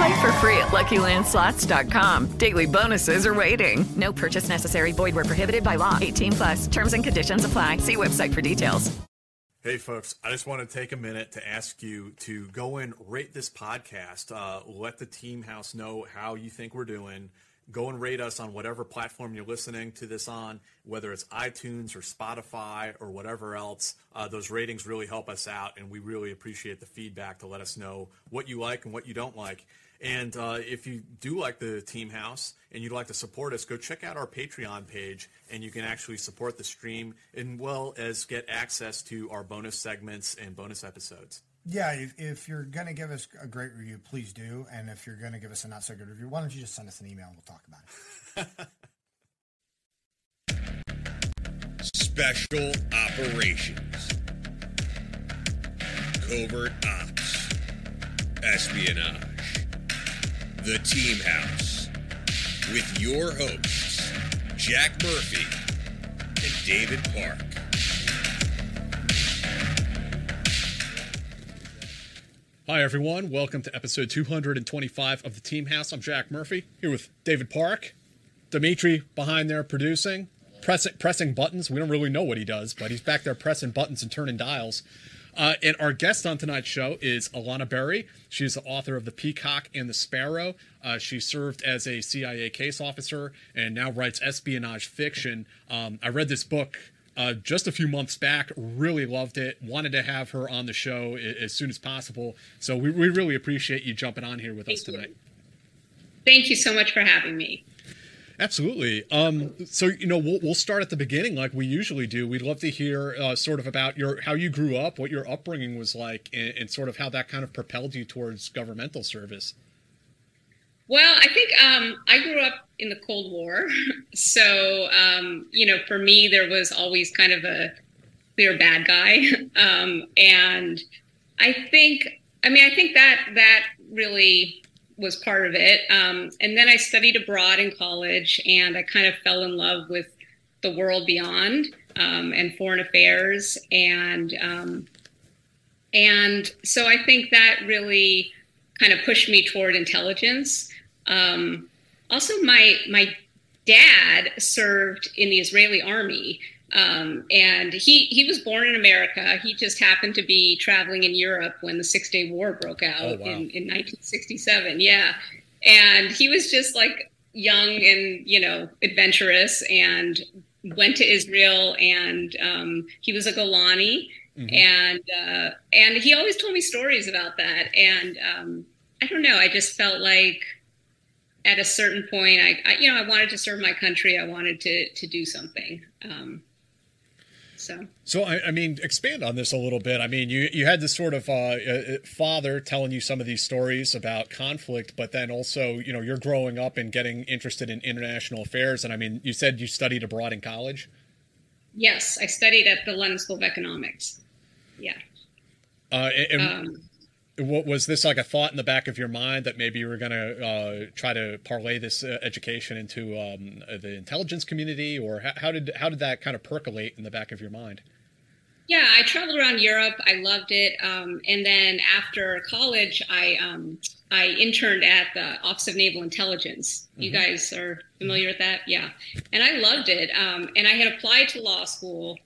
Play for free at LuckyLandSlots.com. Daily bonuses are waiting. No purchase necessary. Void were prohibited by law. 18 plus. Terms and conditions apply. See website for details. Hey, folks, I just want to take a minute to ask you to go and rate this podcast. Uh, let the team house know how you think we're doing. Go and rate us on whatever platform you're listening to this on, whether it's iTunes or Spotify or whatever else. Uh, those ratings really help us out, and we really appreciate the feedback to let us know what you like and what you don't like. And uh, if you do like the Team House and you'd like to support us, go check out our Patreon page, and you can actually support the stream as well as get access to our bonus segments and bonus episodes. Yeah, if, if you're going to give us a great review, please do. And if you're going to give us a not so good review, why don't you just send us an email and we'll talk about it. Special Operations, Covert Ops, Espionage, The Team House, with your hosts, Jack Murphy and David Park. Hi, everyone. Welcome to episode 225 of the Team House. I'm Jack Murphy here with David Park, Dimitri behind there producing, pressing, pressing buttons. We don't really know what he does, but he's back there pressing buttons and turning dials. Uh, and our guest on tonight's show is Ilana Berry. She's the author of The Peacock and the Sparrow. Uh, she served as a CIA case officer and now writes espionage fiction. Um, I read this book uh, just a few months back. Really loved it. Wanted to have her on the show as soon as possible. So we, we really appreciate you jumping on here with Thank us tonight. You. Thank you so much for having me. Absolutely. Um, so you know, we'll, we'll start at the beginning, like we usually do. We'd love to hear uh, sort of about your how you grew up, what your upbringing was like, and, and, sort of how that kind of propelled you towards governmental service. Well, I think um, I grew up in the Cold War, so um, you know, for me, there was always kind of a clear bad guy, um, and I think, I mean, I think that that really was part of it. Um, and then I studied abroad in college, and I kind of fell in love with the world beyond um, and foreign affairs, and um, and so I think that really kind of pushed me toward intelligence. Um, also, my my dad served in the Israeli army, um, and he he was born in America. He just happened to be traveling in Europe when the Six Day War broke out oh, wow. in, in 1967. Yeah, and he was just like young and you know adventurous, and went to Israel, and um, he was a Golani. Mm-hmm. And uh, and he always told me stories about that, and um, I don't know. I just felt like at a certain point, I, I, you know I wanted to serve my country. I wanted to to do something. Um, so, so I, I, mean, expand on this a little bit. I mean, you you had this sort of uh, uh, father telling you some of these stories about conflict, but then also, you know, you're growing up and getting interested in international affairs. And I mean, you said you studied abroad in college. Yes, I studied at the London School of Economics. Yeah. Uh, and, um, what was this like a thought in the back of your mind that maybe you were going to uh, try to parlay this uh, education into um, the intelligence community, or how, how, did how did that kind of percolate in the back of your mind? Yeah, I traveled around Europe. I loved it, um, and then after college, I um, I interned at the Office of Naval Intelligence. Mm-hmm. You guys are familiar with that, yeah? And I loved it. Um, and I had applied to law school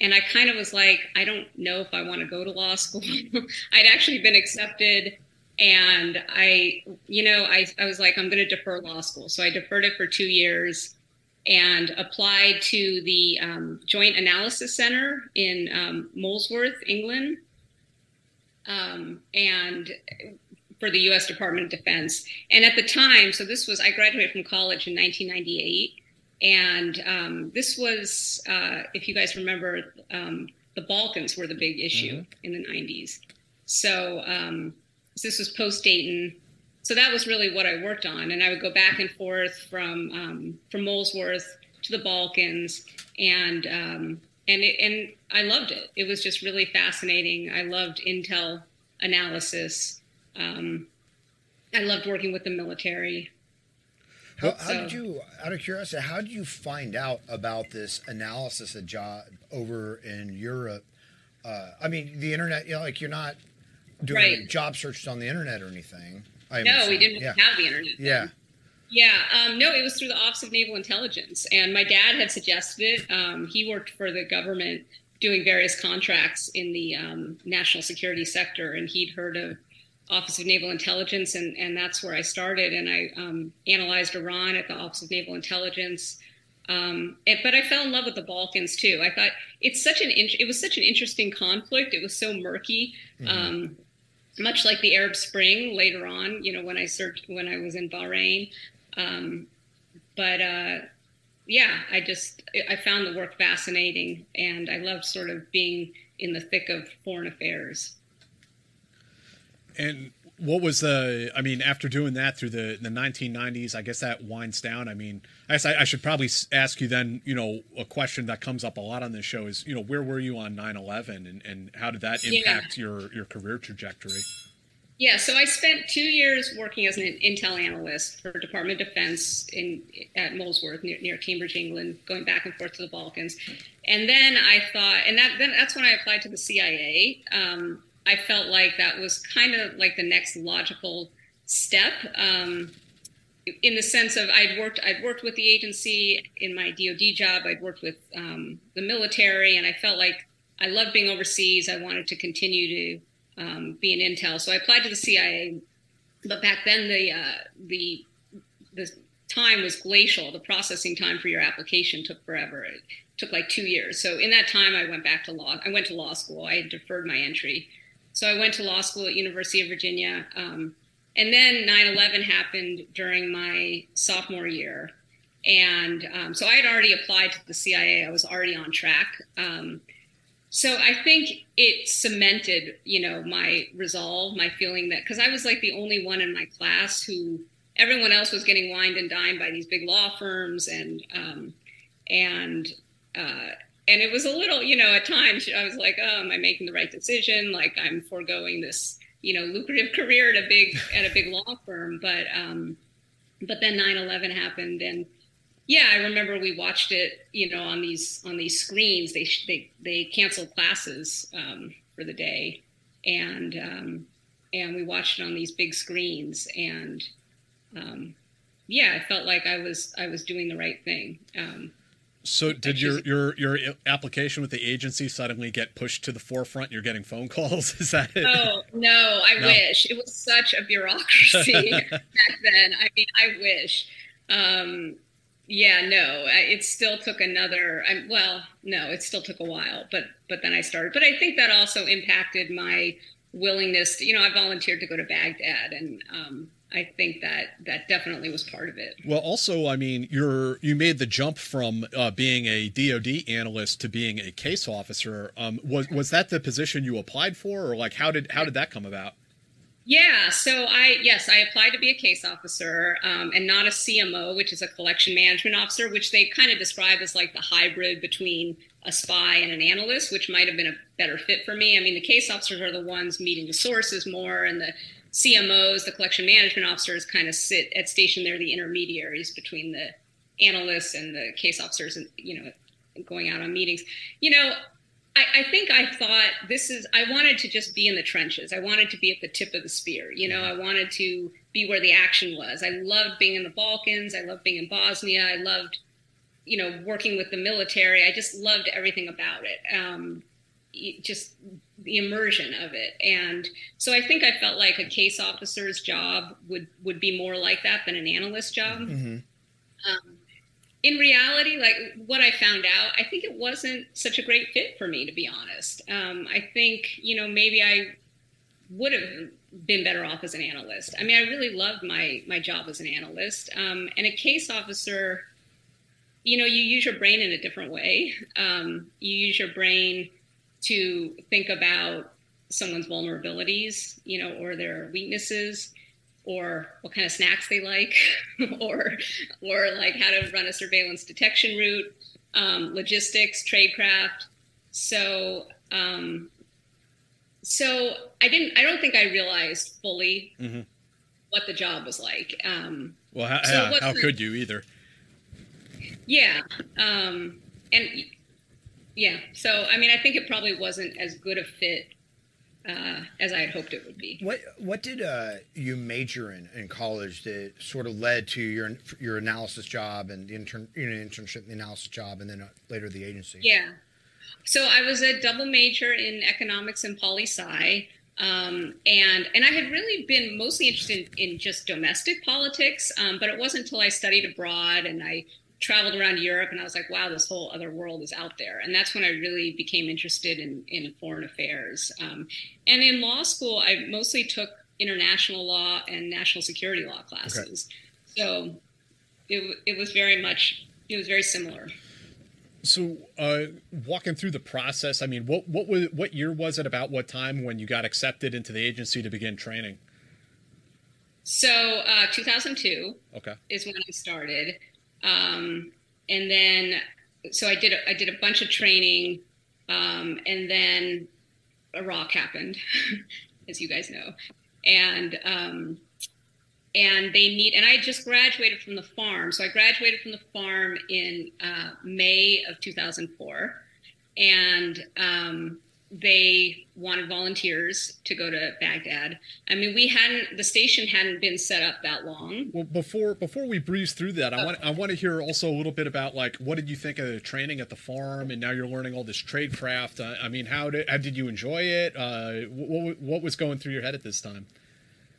and I kind of was like, I don't know if I want to go to law school. I'd actually been accepted, and I, you know, I, I was like, I'm going to defer law school. So I deferred it for two years, and applied to the um, Joint Analysis Center in um, Molesworth, England, um, and for the U.S. Department of Defense. And at the time, so this was I graduated from college in 1998, and um, this was, uh, if you guys remember, um, the Balkans were the big issue mm-hmm. in the 90s. So, um, this was post Dayton so that was really what I worked on, and I would go back and forth from um, from Molesworth to the Balkans, and um, and it, and I loved it. It was just really fascinating. I loved intel analysis. Um, I loved working with the military. How, how so, did you, out of curiosity, how did you find out about this analysis of job over in Europe? Uh, I mean, the internet, you know, like you're not doing right. job searches on the internet or anything. I no, we didn't yeah. have the internet. Then. Yeah. Yeah, um, no, it was through the Office of Naval Intelligence, and my dad had suggested it. Um, he worked for the government doing various contracts in the um, national security sector, and he'd heard of Office of Naval Intelligence, and, and that's where I started. And I um, analyzed Iran at the Office of Naval Intelligence. Um, and, but I fell in love with the Balkans too. I thought it's such an it was such an interesting conflict. It was so murky. Mm-hmm um, much like the Arab Spring later on, you know, when I searched when I was in Bahrain. Um, but uh, yeah, I just I found the work fascinating, and I loved sort of being in the thick of foreign affairs. And what was the? I mean, after doing that through the the 1990s, I guess that winds down. I mean, I guess I, I should probably ask you then. You know, a question that comes up a lot on this show is, you know, where were you on 9/11, and and how did that impact yeah. your your career trajectory? Yeah, so I spent two years working as an intel analyst for Department of Defense in at Molesworth near, near Cambridge, England, going back and forth to the Balkans, and then I thought, and that then that's when I applied to the CIA. Um, I felt like that was kind of like the next logical step. Um, in the sense of I'd worked I'd worked with the agency in my DoD job. I'd worked with um, the military, and I felt like I loved being overseas. I wanted to continue to um, be in intel, so I applied to the CIA. But back then, the uh, the the time was glacial. The processing time for your application took forever. It took like two years. So in that time, I went back to law. I went to law school. I deferred my entry so I went to law school at University of Virginia. Um, and then 9-11 happened during my sophomore year. And um, so I had already applied to the CIA. I was already on track. Um, so I think it cemented, you know, my resolve, my feeling that because I was like the only one in my class who everyone else was getting wined and dined by these big law firms and um, and uh, and it was a little, you know, at times I was like, oh, am I making the right decision? Like I'm foregoing this, you know, lucrative career at a big at a big law firm. But um, but then 9/11 happened, and yeah, I remember we watched it, you know, on these on these screens. They they they canceled classes um, for the day, and um, and we watched it on these big screens, and um, yeah, I felt like I was I was doing the right thing. Um, so did your your your application with the agency suddenly get pushed to the forefront? You're getting phone calls. Is that it? Oh no, I no? wish it was such a bureaucracy back then. I mean, I wish. Um, yeah, no, it still took another. I, well, no, it still took a while, but but then I started. But I think that also impacted my willingness. To, you know, I volunteered to go to Baghdad, and um, I think that that definitely was part of it. Well, also, I mean, you're you made the jump from uh, being a DoD analyst to being a case officer. Um, was was that the position you applied for, or like how did how did that come about? Yeah, so I yes, I applied to be a case officer um, and not a CMO, which is a collection management officer, which they kind of describe as like the hybrid between a spy and an analyst, which might have been a better fit for me. I mean, the case officers are the ones meeting the sources more, and the CMOs, the collection management officers, kind of sit at station there, the intermediaries between the analysts and the case officers, and you know, going out on meetings. You know, I, I, think I thought this is. I wanted to just be in the trenches. I wanted to be at the tip of the spear. You know, I wanted to be where the action was. I loved being in the Balkans. I loved being in Bosnia. I loved, you know, working with the military. I just loved everything about it. Um, just the immersion of it and so i think i felt like a case officer's job would would be more like that than an analyst job mm-hmm. um, in reality, like what I found out, I think it wasn't such a great fit for me, to be honest. Um, I think, you know, maybe I would have been better off as an analyst. I mean, I really loved my my job as an analyst. Um, and a case officer, you know, you use your brain in a different way. Um, you use your brain to think about someone's vulnerabilities, you know, or their weaknesses or what kind of snacks they like, or or like how to run a surveillance detection route, um, logistics, tradecraft. So um, so I didn't. I don't think I realized fully mm-hmm. what the job was like. Um, well, how, so how, how could you either? Yeah, um, and yeah. So I mean, I think it probably wasn't as good a fit uh, as I had hoped it would be. What What did uh, you major in in college that sort of led to your your analysis job and the intern you know, internship, the analysis job, and then uh, later the agency? Yeah. So I was a double major in economics and poli sci. Um, and and I had really been mostly interested in, in just domestic politics, um, but it wasn't until I studied abroad and I traveled around Europe and I was like, wow, this whole other world is out there. And that's when I really became interested in, in foreign affairs. Um, and in law school, I mostly took international law and national security law classes. Okay. So it, it was very much, it was very similar. So, uh, walking through the process, I mean, what what was what year was it? About what time when you got accepted into the agency to begin training? So, uh, 2002. Okay. Is when I started. Um, and then, so I did, a, I did a bunch of training. Um, and then Iraq happened, as you guys know. And, um, and they need, and I just graduated from the farm. So I graduated from the farm in uh, May of 2004. And um, they wanted volunteers to go to Baghdad. I mean, we hadn't the station hadn't been set up that long. Well, before before we breeze through that, I want I want to hear also a little bit about like what did you think of the training at the farm, and now you're learning all this trade craft. Uh, I mean, how did how did you enjoy it? Uh, what what was going through your head at this time?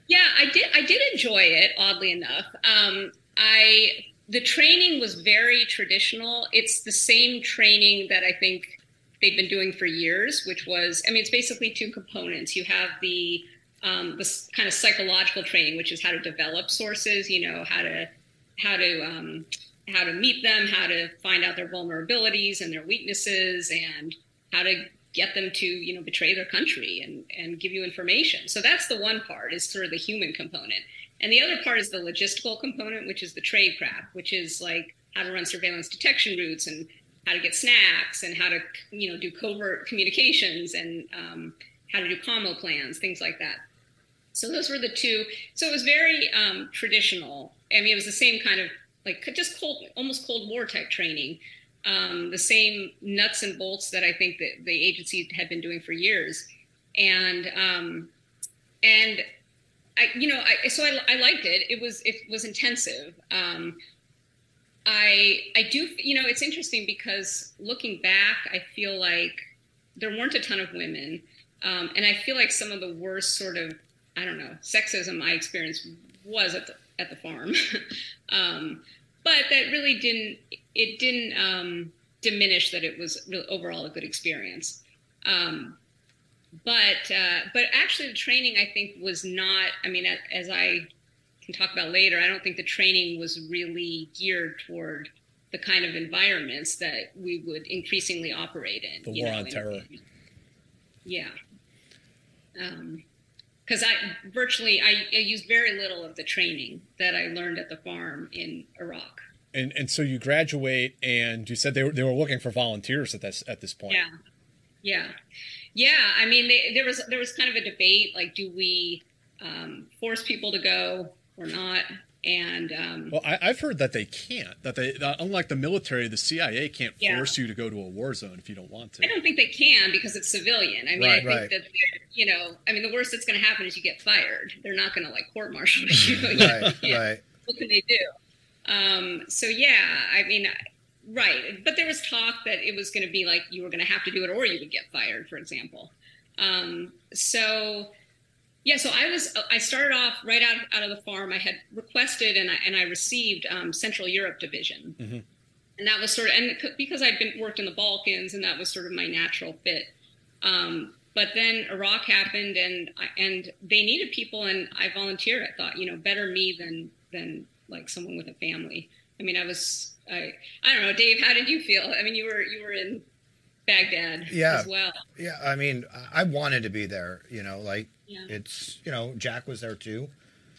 Yeah, I did I did enjoy it. Oddly enough, um, I the training was very traditional. It's the same training that I think they've been doing for years, which was, I mean, it's basically two components. You have the um, this kind of psychological training, which is how to develop sources, you know, how to how to um, how to meet them, how to find out their vulnerabilities and their weaknesses, and how to get them to you know betray their country and and give you information. So that's the one part is sort of the human component, and the other part is the logistical component, which is the trade craft, which is like how to run surveillance detection routes and how to get snacks and how to you know do covert communications and um, how to do commo plans, things like that. So those were the two. So it was very um, traditional. I mean, it was the same kind of like just cold, almost Cold War type training. Um, the same nuts and bolts that I think that the agency had been doing for years, and um, and I, you know, I, so I, I liked it. It was it was intensive. Um, I I do you know it's interesting because looking back, I feel like there weren't a ton of women, um, and I feel like some of the worst sort of I don't know sexism I experienced was at the at the farm, um, but that really didn't it didn't um, diminish that it was really overall a good experience. Um, but uh, but actually, the training I think was not. I mean, as I can talk about later, I don't think the training was really geared toward the kind of environments that we would increasingly operate in. The war know, on terror. yeah. Because um, I virtually I, I used very little of the training that I learned at the farm in Iraq. And and so you graduate, and you said they were they were looking for volunteers at this at this point. Yeah, yeah, yeah. I mean, they, there was there was kind of a debate like, do we um, force people to go? Or not. And um, well, I, have heard that they can't. That they, uh, unlike the military, the CIA can't yeah. force you to go to a war zone if you don't want to. I don't think they can because it's civilian. I mean, right, I think right. that you know, I mean, the worst that's going to happen is you get fired. They're not going to like court martial you. right, yeah. right. What can they do? Um, so yeah, I mean, right. But there was talk that it was going to be like you were going to have to do it or you would get fired, for example. Um, so yeah, so I was I started off right out out of the farm. I had requested and I and I received um, Central Europe Division, mm-hmm. and that was sort of and because I'd been worked in the Balkans and that was sort of my natural fit. Um, but then Iraq happened and and they needed people and I volunteered. I thought, you know, better me than than like someone with a family. I mean, I was I I don't know, Dave. How did you feel? I mean, you were you were in Baghdad yeah. as well. Yeah, I mean, I wanted to be there. You know, like yeah. it's you know, Jack was there too.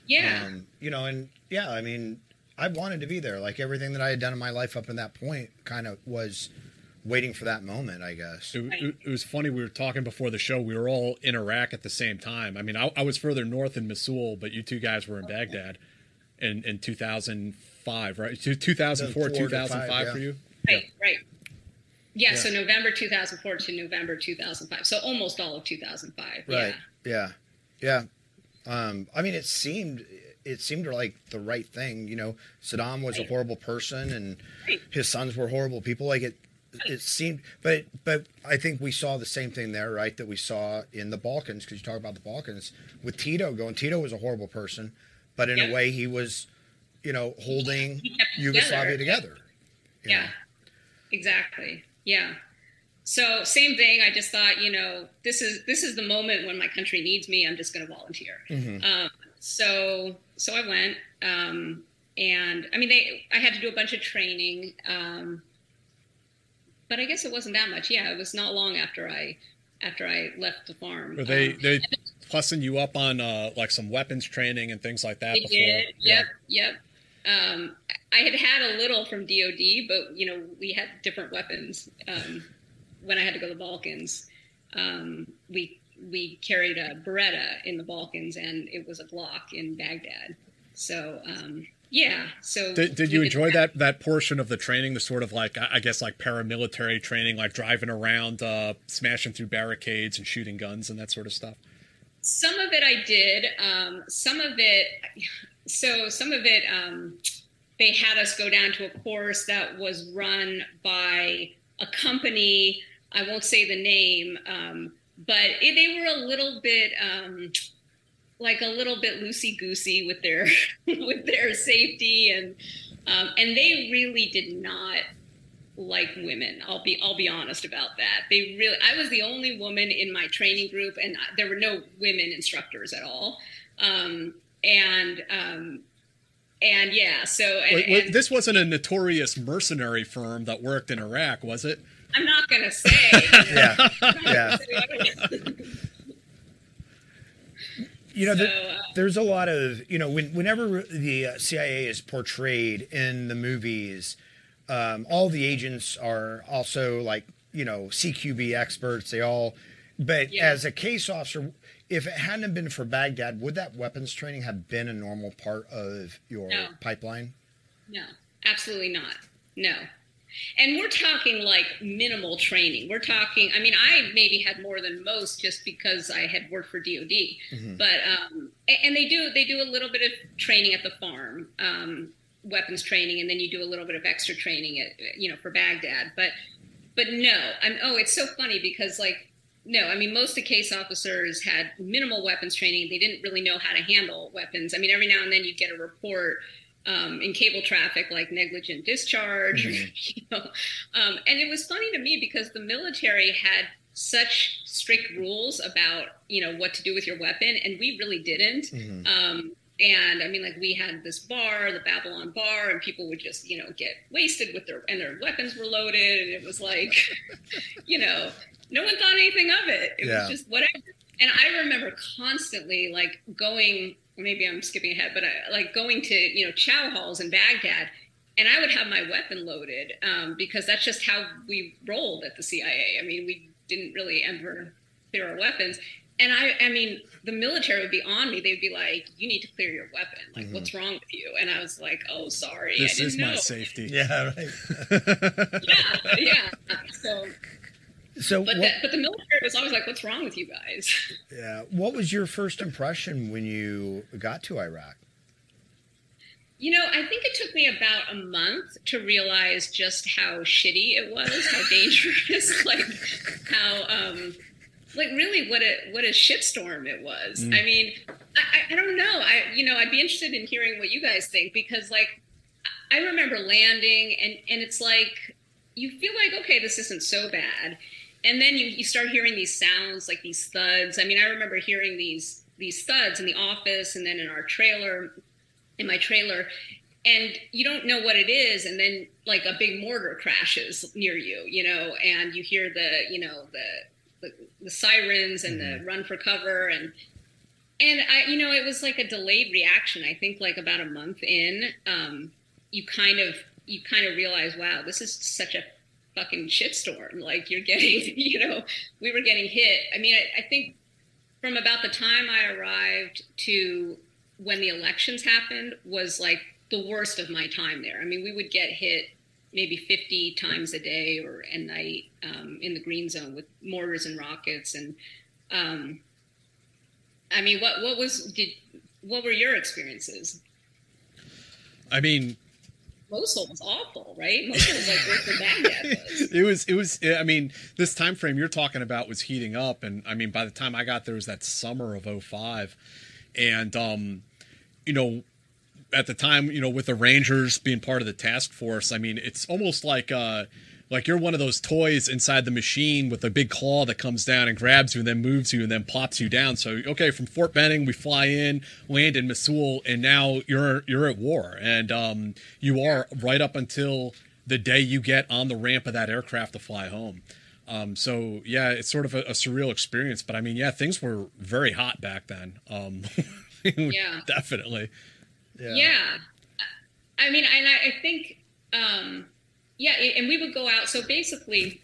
Yeah. Um, you know, and yeah, I mean, I wanted to be there. Like everything that I had done in my life up in that point, kind of was waiting for that moment, I guess. It, it, it, was funny. We were talking before the show. We were all in Iraq at the same time. I mean, I, I was further north in Mosul, but you two guys were in Baghdad in, in 2005, right? 2004, 2005 yeah. for you? Right, yeah. right. Yeah, yeah, so November 2004 to November 2005. So almost all of 2005. Right. Yeah. Yeah. Um, I mean, it seemed it seemed like the right thing. You know, Saddam was right. a horrible person, and right. his sons were horrible people. Like it, it seemed. But but I think we saw the same thing there, right? That we saw in the Balkans, because you talk about the Balkans with Tito going. Tito was a horrible person, but in yeah. a way, he was, you know, holding Yugoslavia together. yeah, know? exactly. Yeah. So same thing. I just thought, you know, this is this is the moment when my country needs me. I'm just going to volunteer. Mm-hmm. Um, so so I went, um, and I mean, they I had to do a bunch of training, um, but I guess it wasn't that much. Yeah, it was not long after I after I left the farm. Were they um, they plussing you up on uh, like some weapons training and things like that? They before? did. Yep. Yeah. Yep. Um, I had had a little from DoD, but you know we had different weapons. Um, when I had to go to the Balkans, um, we we carried a Beretta in the Balkans, and it was a Glock in Baghdad. So um, yeah. So did, did you enjoy that. that that portion of the training, the sort of like I guess like paramilitary training, like driving around, uh, smashing through barricades and shooting guns and that sort of stuff? Some of it I did. Um, some of it, so some of it, um, they had us go down to a course that was run by a company I won't say the name, um, but it, they were a little bit um, like a little bit loosey goosey with their with their safety and um, and they really did not like women. I'll be I'll be honest about that. They really I was the only woman in my training group, and there were no women instructors at all. Um, and um, and yeah, so and, wait, wait, and, this wasn't a notorious mercenary firm that worked in Iraq, was it? I'm not going to say. yeah. yeah. you know, so, uh, there's a lot of, you know, when, whenever the CIA is portrayed in the movies, um, all the agents are also like, you know, CQB experts. They all, but yeah. as a case officer, if it hadn't been for Baghdad, would that weapons training have been a normal part of your no. pipeline? No, absolutely not. No, and we're talking like minimal training. We're talking, I mean, I maybe had more than most just because I had worked for DOD. Mm-hmm. But, um, and they do, they do a little bit of training at the farm, um, weapons training, and then you do a little bit of extra training at, you know, for Baghdad. But, but no, I'm, oh, it's so funny because like, no, I mean, most of the case officers had minimal weapons training. They didn't really know how to handle weapons. I mean, every now and then you'd get a report um, in cable traffic, like negligent discharge. Mm-hmm. you know? um, and it was funny to me because the military had such strict rules about you know what to do with your weapon, and we really didn't. Mm-hmm. Um, and I mean, like we had this bar, the Babylon bar, and people would just you know get wasted with their and their weapons were loaded, and it was like, you know, no one thought anything of it. It yeah. was just whatever. And I remember constantly like going maybe I'm skipping ahead, but I, like going to you know chow halls in Baghdad, and I would have my weapon loaded um, because that's just how we rolled at the CIA. I mean, we didn't really ever clear our weapons. And I, I mean, the military would be on me. They'd be like, "You need to clear your weapon. Like, mm-hmm. what's wrong with you?" And I was like, "Oh, sorry, this is know. my safety." Yeah, right. yeah, yeah. So so, but, what, the, but the military was always like, "What's wrong with you guys?" Yeah. What was your first impression when you got to Iraq? You know, I think it took me about a month to realize just how shitty it was, how dangerous, like how, um, like really what a what a shitstorm it was. Mm. I mean, I, I don't know. I you know, I'd be interested in hearing what you guys think because like I remember landing, and and it's like you feel like okay, this isn't so bad, and then you you start hearing these sounds like these thuds. I mean, I remember hearing these these thuds in the office, and then in our trailer, in my trailer, and you don't know what it is and then like a big mortar crashes near you you know and you hear the you know the the, the sirens and mm-hmm. the run for cover and and i you know it was like a delayed reaction i think like about a month in um, you kind of you kind of realize wow this is such a fucking shitstorm like you're getting you know we were getting hit i mean I, I think from about the time i arrived to when the elections happened was like the worst of my time there. I mean, we would get hit maybe 50 times a day or a night um, in the green zone with mortars and rockets. And um, I mean, what what was did what were your experiences? I mean, Mosul was awful, right? Mosul was like worse than Baghdad was. It was. It was. I mean, this time frame you're talking about was heating up, and I mean, by the time I got there was that summer of 05. and um, you know, at the time, you know, with the Rangers being part of the task force, I mean, it's almost like uh, like you're one of those toys inside the machine with a big claw that comes down and grabs you and then moves you and then plops you down. So okay, from Fort Benning we fly in, land in Mosul, and now you're you're at war, and um, you are right up until the day you get on the ramp of that aircraft to fly home. Um, so yeah, it's sort of a, a, surreal experience. But I mean, yeah, things were very hot back then. Um, yeah, definitely. Yeah. yeah. I mean, and I, I think, um, yeah, and we would go out. So basically,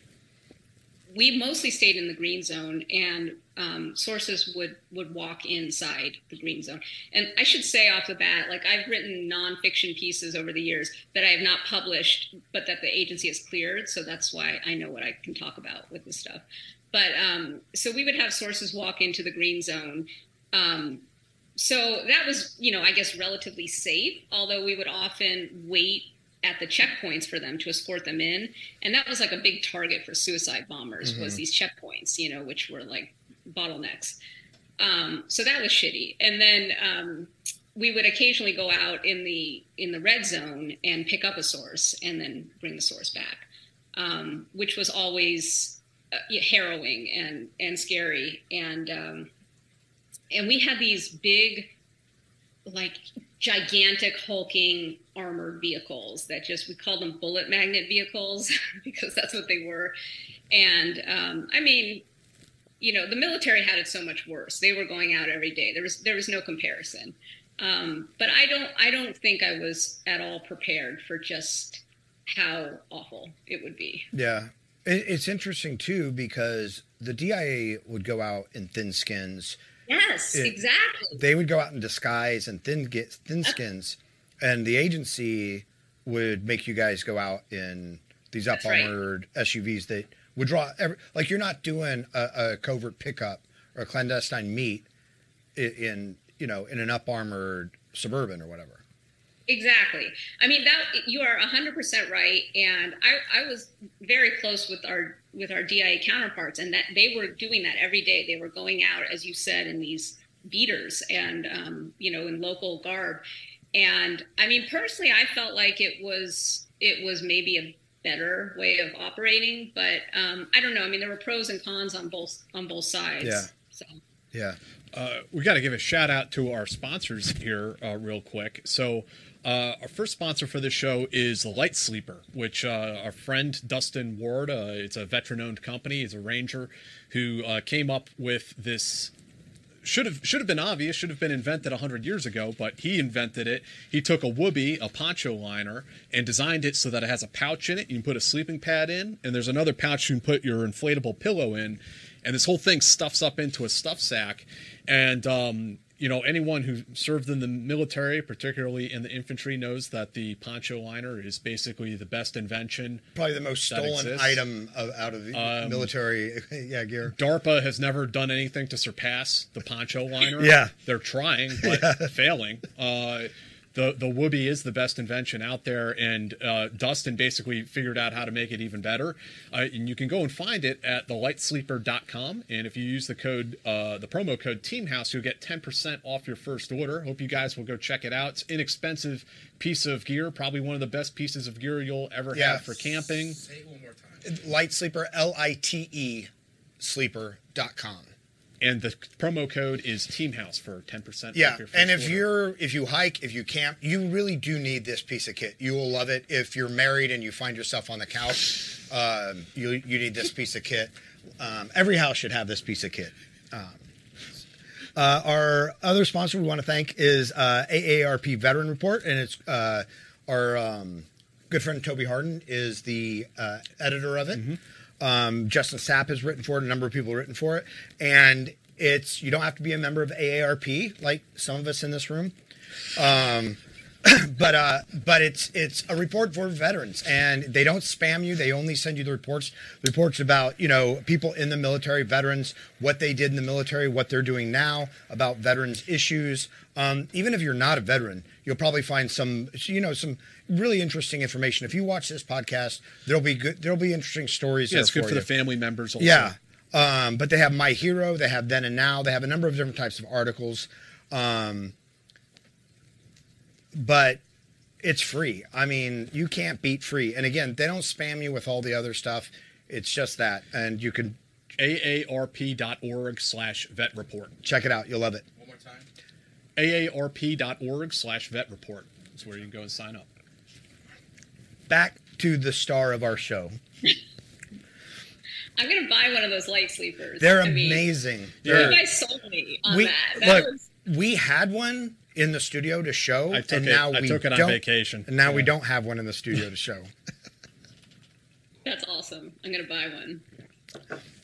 we mostly stayed in the green zone, and um, sources would would walk inside the green zone. And I should say off the bat, like I've written nonfiction pieces over the years that I have not published, but that the agency has cleared. So that's why I know what I can talk about with this stuff. But um, so we would have sources walk into the green zone. Um, so that was, you know, I guess relatively safe, although we would often wait at the checkpoints for them to escort them in. And that was like a big target for suicide bombers mm-hmm. was these checkpoints, you know, which were like bottlenecks. Um, so that was shitty. And then um, we would occasionally go out in the in the red zone and pick up a source and then bring the source back, um, which was always uh, harrowing and and scary. And um, and we had these big, like gigantic hulking armored vehicles that just we called them bullet magnet vehicles because that's what they were. And um, I mean, you know, the military had it so much worse. They were going out every day. There was there was no comparison. Um, but I don't I don't think I was at all prepared for just how awful it would be. Yeah. It's interesting too because the DIA would go out in thin skins Yes, it, exactly. They would go out in disguise and thin get thin skins, and the agency would make you guys go out in these up armored right. SUVs that would draw every, like you're not doing a, a, covert pickup or a clandestine meet in, in you know in an up armored suburban or whatever. Exactly. I mean that you are 100% right and I, I was very close with our with our DIA counterparts and that they were doing that every day. They were going out as you said in these beaters and um, you know in local garb. And I mean personally I felt like it was it was maybe a better way of operating, but um, I don't know. I mean there were pros and cons on both on both sides. Yeah. So. Yeah. Uh, we got to give a shout out to our sponsors here, uh, real quick. So, uh, our first sponsor for this show is Lite Sleeper, which uh, our friend Dustin Ward, uh, it's a veteran-owned company, he's a ranger who uh, came up with this. Should have should have been obvious. Should have been invented hundred years ago, but he invented it. He took a woobie, a poncho liner, and designed it so that it has a pouch in it. You can put a sleeping pad in, and there's another pouch you can put your inflatable pillow in, and this whole thing stuffs up into a stuff sack. And um, you know, anyone who served in the military, particularly in the infantry, knows that the poncho liner is basically the best invention. Probably the most stolen item of, out of the um, military yeah, gear. DARPA has never done anything to surpass the poncho liner. yeah. They're trying, but yeah. failing. Uh, the the Woobie is the best invention out there, and uh, Dustin basically figured out how to make it even better. Uh, and you can go and find it at thelitesleeper.com. And if you use the code, uh, the promo code Teamhouse, you'll get 10% off your first order. Hope you guys will go check it out. It's inexpensive piece of gear, probably one of the best pieces of gear you'll ever Yeah. have for camping. Say it one more time. Lite Sleeper, L I T E sleeper.com. And the promo code is Teamhouse for 10% Yeah, off your first and if order. you're if you hike, if you camp, you really do need this piece of kit. You will love it. If you're married and you find yourself on the couch, um, you you need this piece of kit. Um, every house should have this piece of kit. Um, uh, our other sponsor we want to thank is uh, AARP Veteran Report, and it's uh, our um, good friend Toby Harnden is the uh, editor of it. Um, Justin Sapp has written for it. A number of people have written for it, and it's you don't have to be a member of AARP like some of us in this room. Um, but uh, but it's it's a report for veterans, and they don't spam you. They only send you the reports. The reports about you know people in the military, veterans, what they did in the military, what they're doing now, about veterans issues. Um, even if you're not a veteran, you'll probably find some you know some really interesting information. If you watch this podcast, there'll be good. There'll be interesting stories. yeah, there it's good for, you. the family members also. Yeah. Um, but they have My Hero, they have Then and Now, they have a number of different types of articles. Um, but it's free. I mean, you can't beat free. And again, they don't spam you with all the other stuff. It's just that. And you can aarp.org slash vet report. check it out. You'll love it. One more time. aarp.org slash vet report is where you can go and sign up. Back to the star of our show. I'm gonna buy one of those light sleepers. They're I mean, amazing. You They're- guys sold me on we, that. That look, was we had one in the studio to show, I took and it- now I we took it on vacation. And now we don't have one in the studio to show. that's awesome. I'm gonna buy one.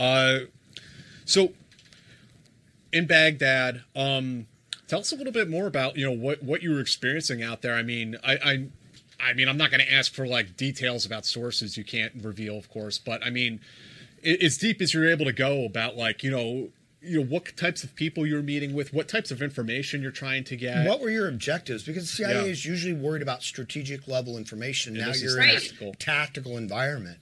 Uh, so in Baghdad, um, tell us a little bit more about you know what what you were experiencing out there. I mean, I I, I mean, I'm not going to ask for like details about sources you can't reveal, of course, but I mean, as deep as you're able to go about like you know. You know what types of people you're meeting with, what types of information you're trying to get. What were your objectives? Because CIA Yeah. is usually worried about strategic level information. Yeah, now you're in a tactical environment.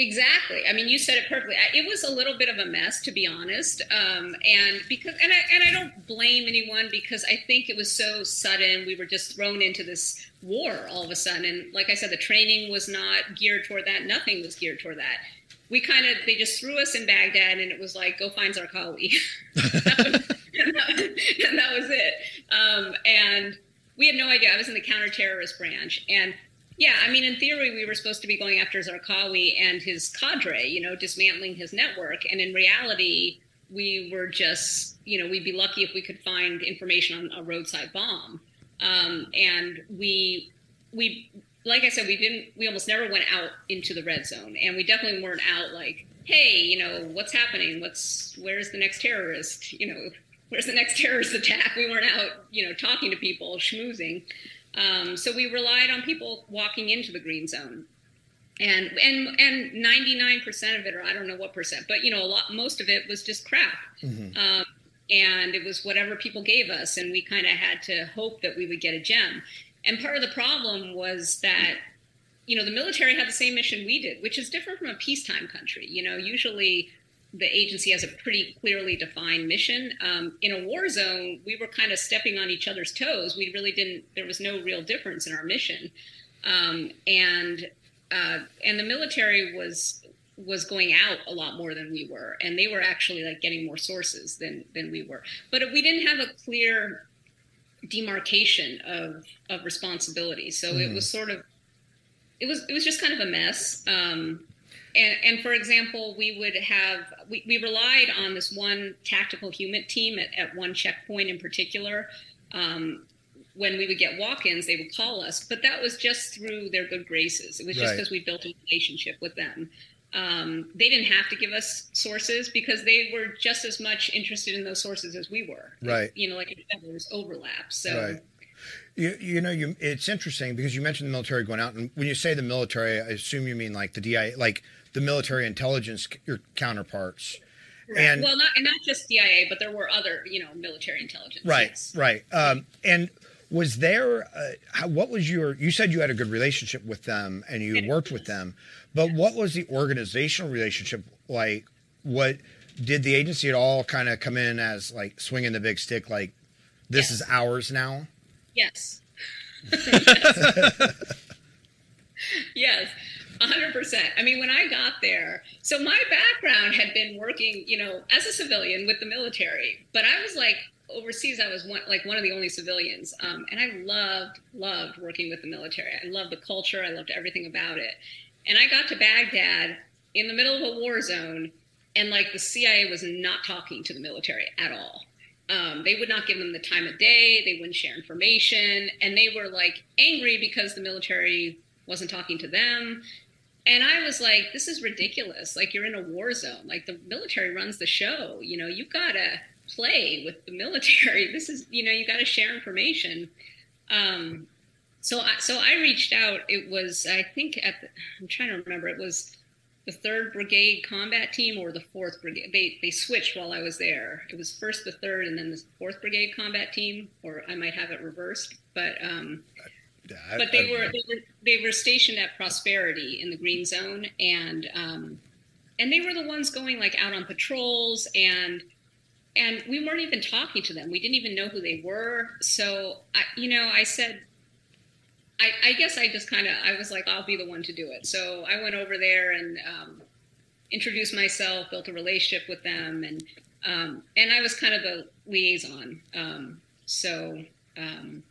Exactly. I mean, you said it perfectly. It was a little bit of a mess, to be honest. Um, and because, and I and I don't blame anyone because I think it was so sudden. We were just thrown into this war all of a sudden, and like I said, the training was not geared toward that. Nothing was geared toward that. We kind of they just threw us in Baghdad, and it was like, go find Zarqawi. and, that, was it. Um, and we had no idea. I was in the counterterrorist branch, and yeah, I mean, in theory, we were supposed to be going after Zarqawi and his cadre, you know, dismantling his network. And in reality, we were just, you know, we'd be lucky if we could find information on a roadside bomb. Um, and we, we, like I said, we didn't, we almost never went out into the red zone. And we definitely weren't out like, hey, you know, what's happening? What's, where's the next terrorist? You know, where's the next terrorist attack? We weren't out, you know, talking to people, schmoozing. Um, so we relied on people walking into the green zone. And and and 99% of it, or I don't know what percent, but you know, a lot, most of it was just crap. Mm-hmm. Um, and it was whatever people gave us, and we kind of had to hope that we would get a gem. And part of the problem was that you know the military had the same mission we did, which is different from a peacetime country. You know, usually the agency has a pretty clearly defined mission. Um, in a war zone, we were kind of stepping on each other's toes. We really didn't. There was no real difference in our mission, um, and uh, and the military was was going out a lot more than we were, and they were actually like getting more sources than than we were. But we didn't have a clear demarcation of of responsibility, so mm. it was sort of it was it was just kind of a mess. Um, and, and, for example, we would have we, we relied on this one tactical human team at, at one checkpoint in particular. Um, when we would get walk-ins, they would call us, but that was just through their good graces. It was just because right. we built a relationship with them. Um, they didn't have to give us sources because they were just as much interested in those sources as we were. Right. You know, like there was overlap. So. Right. You, you know, you, it's interesting because you mentioned the military going out, and when you say the military, I assume you mean like the DIA, like the military intelligence your counterparts. Right. And well, not and not just CIA, but there were other, you know, military intelligence. Right, yes. right. Um, and was there? Uh, how, what was your? You said you had a good relationship with them and you worked with them, but yes. what was the organizational relationship like? What did the agency at all kind of come in as like swinging the big stick, like this yes. is ours now? Yes. yes. 100%. I mean, when I got there, so my background had been working, you know, as a civilian with the military, but I was like overseas, I was one, like one of the only civilians. Um, and I loved, loved working with the military. I loved the culture, I loved everything about it. And I got to Baghdad in the middle of a war zone, and like the CIA was not talking to the military at all. Um, they would not give them the time of day. They wouldn't share information, and they were like angry because the military wasn't talking to them. And I was like, this is ridiculous. Like you're in a war zone. Like the military runs the show. You know, you gotta play with the military. This is, you know, you gotta share information. Um, so, I, so I reached out. It was, I think, at the, I'm trying to remember. It was the third brigade combat team or the fourth brigade they they switched while i was there it was first the third and then the fourth brigade combat team or i might have it reversed but um I, but they were they were they were stationed at prosperity in the green zone and um and they were the ones going like out on patrols and and we weren't even talking to them we didn't even know who they were so i you know i said I, I guess I just kind of I was like I'll be the one to do it. So I went over there and um, introduced myself, built a relationship with them, and um, and I was kind of the liaison. Um, so um,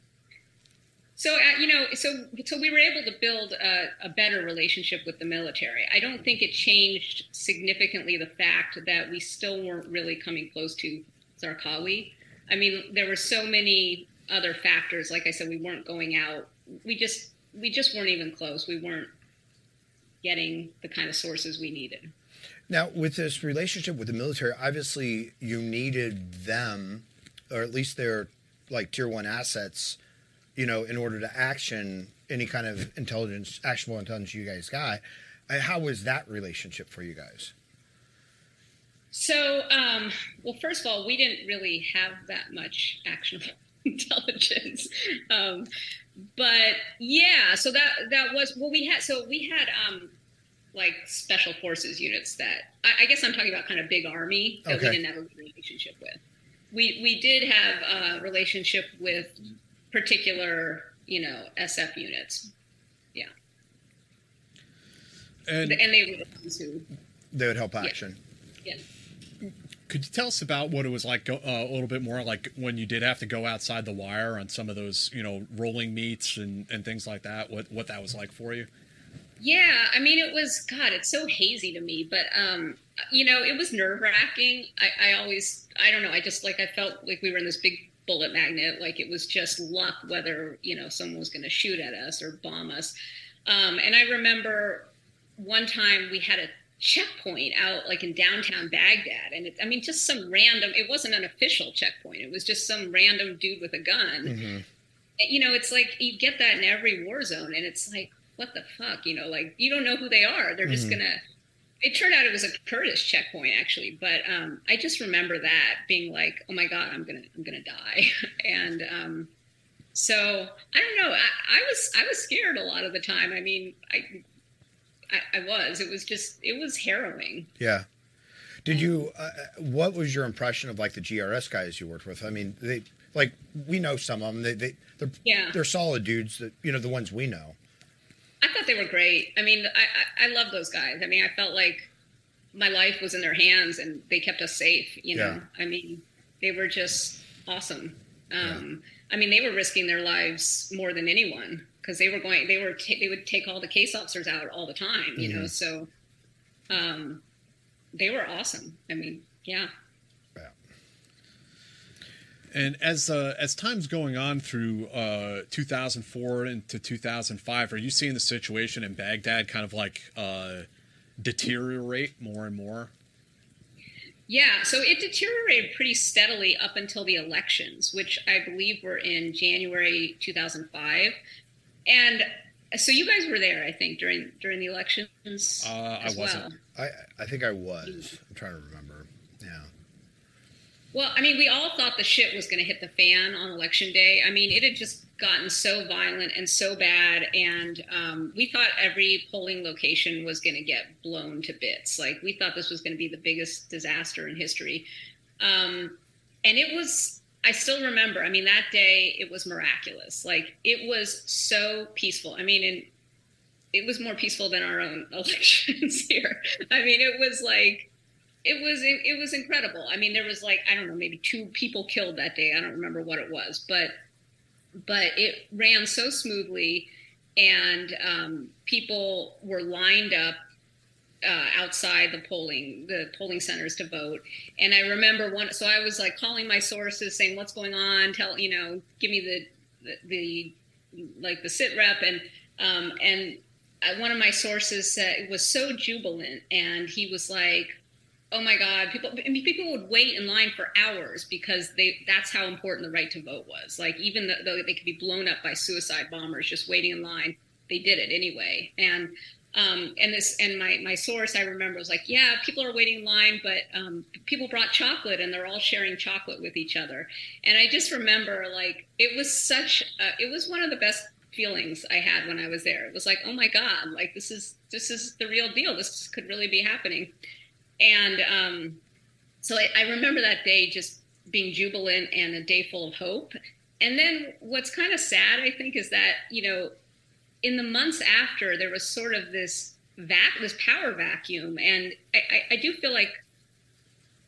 so uh, you know so so we were able to build a, a, better relationship with the military. I don't think it changed significantly the fact that we still weren't really coming close to Zarqawi. I mean, there were so many other factors. Like I said, we weren't going out we just we just weren't even close. We weren't getting the kind of sources we needed. Now, with this relationship with the military, obviously you needed them, or at least their like tier one assets, you know, in order to action any kind of intelligence, actionable intelligence you guys got. Uh, how was that relationship for you guys? So, um, well, first of all, we didn't really have that much actionable intelligence. Um, but yeah, so that that was well, we had so we had um like special forces units that I, I guess I'm talking about kind of big army that okay. we didn't have a relationship with. We we did have a relationship with particular you know SF units. Yeah. And, and they were the ones who they would help action. Yeah. yeah. Could you tell us about what it was like uh, a little bit more, like when you did have to go outside the wire on some of those, you know, rolling meets and, and things like that? What what that was like for you? Yeah, I mean, it was God. It's so hazy to me, but um, you know, it was nerve wracking. I, I always, I don't know. I just like I felt like we were in this big bullet magnet. Like it was just luck whether you know someone was going to shoot at us or bomb us. Um, and I remember one time we had a checkpoint out like in downtown Baghdad, and it, I mean, just some random. It wasn't an official checkpoint. It was just some random dude with a gun. Mm-hmm. You know, it's like you get that in every war zone, and it's like, what the fuck? You know, like you don't know who they are. They're just Mhm. gonna. It turned out it was a Kurdish checkpoint actually, but um, I just remember that being like, oh my god, I'm gonna, I'm gonna die, and um, so I don't know. I, I was, I was scared a lot of the time. I mean, I, I, I was. It was just, it was harrowing. Yeah. Did you? Uh, what was your impression of like the GRS guys you worked with? I mean, they like we know some of them. They they they're Yeah. they're solid dudes. That you know the ones we know. I thought they were great. I mean, I, I, I love those guys. I mean, I felt like my life was in their hands and they kept us safe. You know, Yeah. I mean, they were just awesome. Um, I mean, they were risking their lives more than anyone because they were going. They were ta- they would take all the case officers out all the time. You know, Mhm. so um, they were awesome. I mean, yeah. And as uh, as time's going on through uh, 2004 into 2005, are you seeing the situation in Baghdad kind of like uh, deteriorate more and more? Yeah, so it deteriorated pretty steadily up until the elections, which I believe were in January 2005. And so you guys were there, I think, during during the elections Uh, I wasn't. well. I I think I was. I'm trying to remember. Well, I mean, we all thought the shit was going to hit the fan on election day. I mean, it had just gotten so violent and so bad, and um, we thought every polling location was going to get blown to bits. Like we thought this was going to be the biggest disaster in history, um, and it was. I still remember. I mean, that day it was miraculous. Like it was so peaceful. I mean, and it was more peaceful than our own elections here. I mean, it was like it was it, was incredible. I mean, there was like I don't know, maybe two people killed that day. I don't remember what it was, but but it ran so smoothly, and um, people were lined up uh, outside the polling the polling centers to vote. And I remember one. So I was like calling my sources, saying, "What's going on? Tell you know, give me the the, the like the sit rep and um, and one of my sources said it was so jubilant, and he was like, "Oh my God!" People, people would wait in line for hours because they—that's how important the right to vote was. Like, even though, though they could be blown up by suicide bombers just waiting in line, they did it anyway. And um, and this and my my source I remember was like, "Yeah, people are waiting in line, but um, people brought chocolate, and they're all sharing chocolate with each other." And I just remember like it was such, a, it was one of the best feelings I had when I was there. It was like, oh my god, like this is this is the real deal. This could really be happening. And um, so I, I remember that day just being jubilant and a day full of hope. And then what's kind of sad, I think, is that you know, in the months after, there was sort of this vac, this power vacuum, and I, I, I do feel like,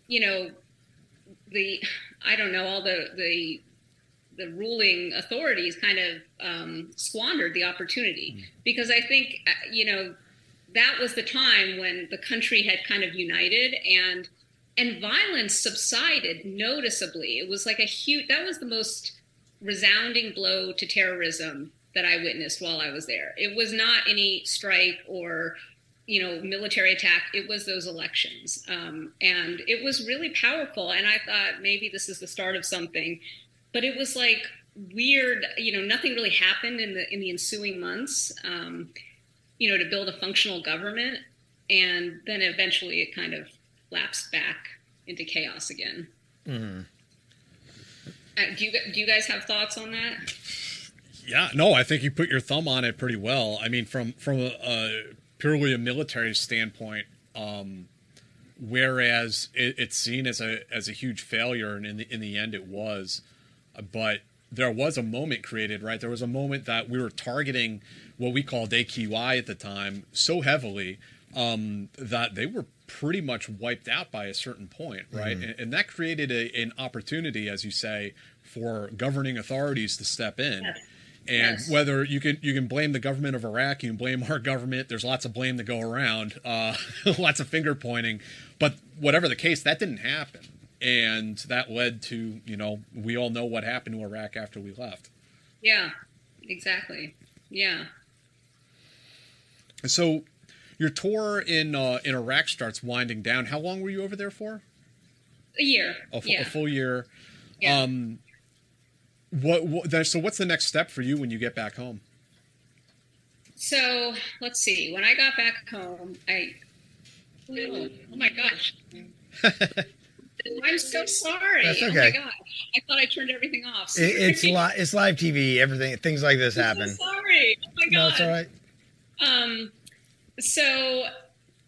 you know, the I don't know all the the the ruling authorities kind of um, squandered the opportunity. Because I think uh, you know that was the time when the country had kind of united and and violence subsided noticeably. It was like a huge that was the most resounding blow to terrorism that I witnessed while I was there. It was not any strike or you know military attack it was those elections um, and it was really powerful and i thought maybe this is the start of something but it was like weird you know nothing really happened in the in the ensuing months um, you know to build a functional government and then eventually it kind of lapsed back into chaos again Mm-hmm. uh, do you do you guys have thoughts on that Yeah, no, I think you put your thumb on it pretty well. I mean, from from a, a purely a military standpoint, um, whereas it, it's seen as a as a huge failure, and in the in the end, it was. Uh, But there was a moment created, right? There was a moment that we were targeting what we called AQI at the time so heavily um, that they were pretty much wiped out by a certain point, right? Mhm. And, and that created a, an opportunity, as you say, for governing authorities to step in. And Yes. whether you can you can blame the government of Iraq, you can blame our government. There's lots of blame to go around, uh, lots of finger pointing. But whatever the case, that didn't happen, and that led to you know we all know what happened to Iraq after we left. yeah exactly yeah So, your tour in uh, in Iraq starts winding down. How long were you over there for? A year. A, yeah. a full year. Yeah. Um, what, what so what's the next step for you when you get back home? So let's see. When I got back home, I oh, oh my gosh. I'm so sorry. That's Oh my okay. gosh. I thought I turned everything off. It, it's Sorry. li- it's live TV. Everything things like this I'm so happen. sorry. Oh my god. No, it's all right. Um, so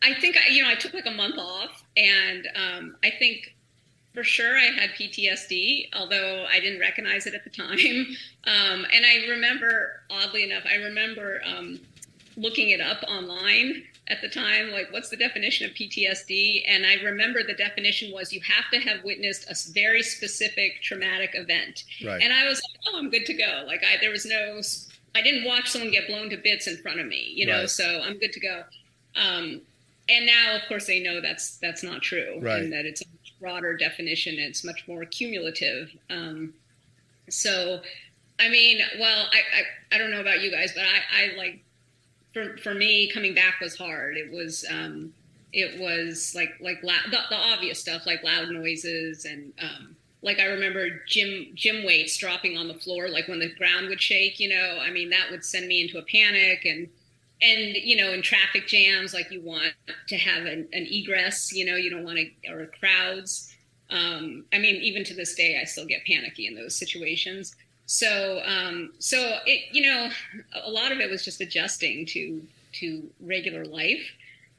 I think I, you know, I took like a month off, and um, I think for sure I had PTSD, although I didn't recognize it at the time. Um, and I remember, oddly enough, I remember um, looking it up online at the time, like what's the definition of PTSD? And I remember the definition was you have to have witnessed a very specific traumatic event. Right. And I was like, oh, I'm good to go. Like I, there was no, I didn't watch someone get blown to bits in front of me, you know, Right. so I'm good to go. Um, and now, of course, they know that's that's not true, Right. and that it's a much broader definition. It's much more cumulative. Um, so, I mean, well, I, I I don't know about you guys, but I, I like for for me coming back was hard. It was um, it was like like loud, the, the obvious stuff like loud noises and um, like I remember gym gym weights dropping on the floor like when the ground would shake. You know, I mean that would send me into a panic and and you know in traffic jams like you want to have an, an egress. You know, you don't want to or crowds. Um, I mean, even to this day, I still get panicky in those situations. So, um, so it, you know, a lot of it was just adjusting to to regular life,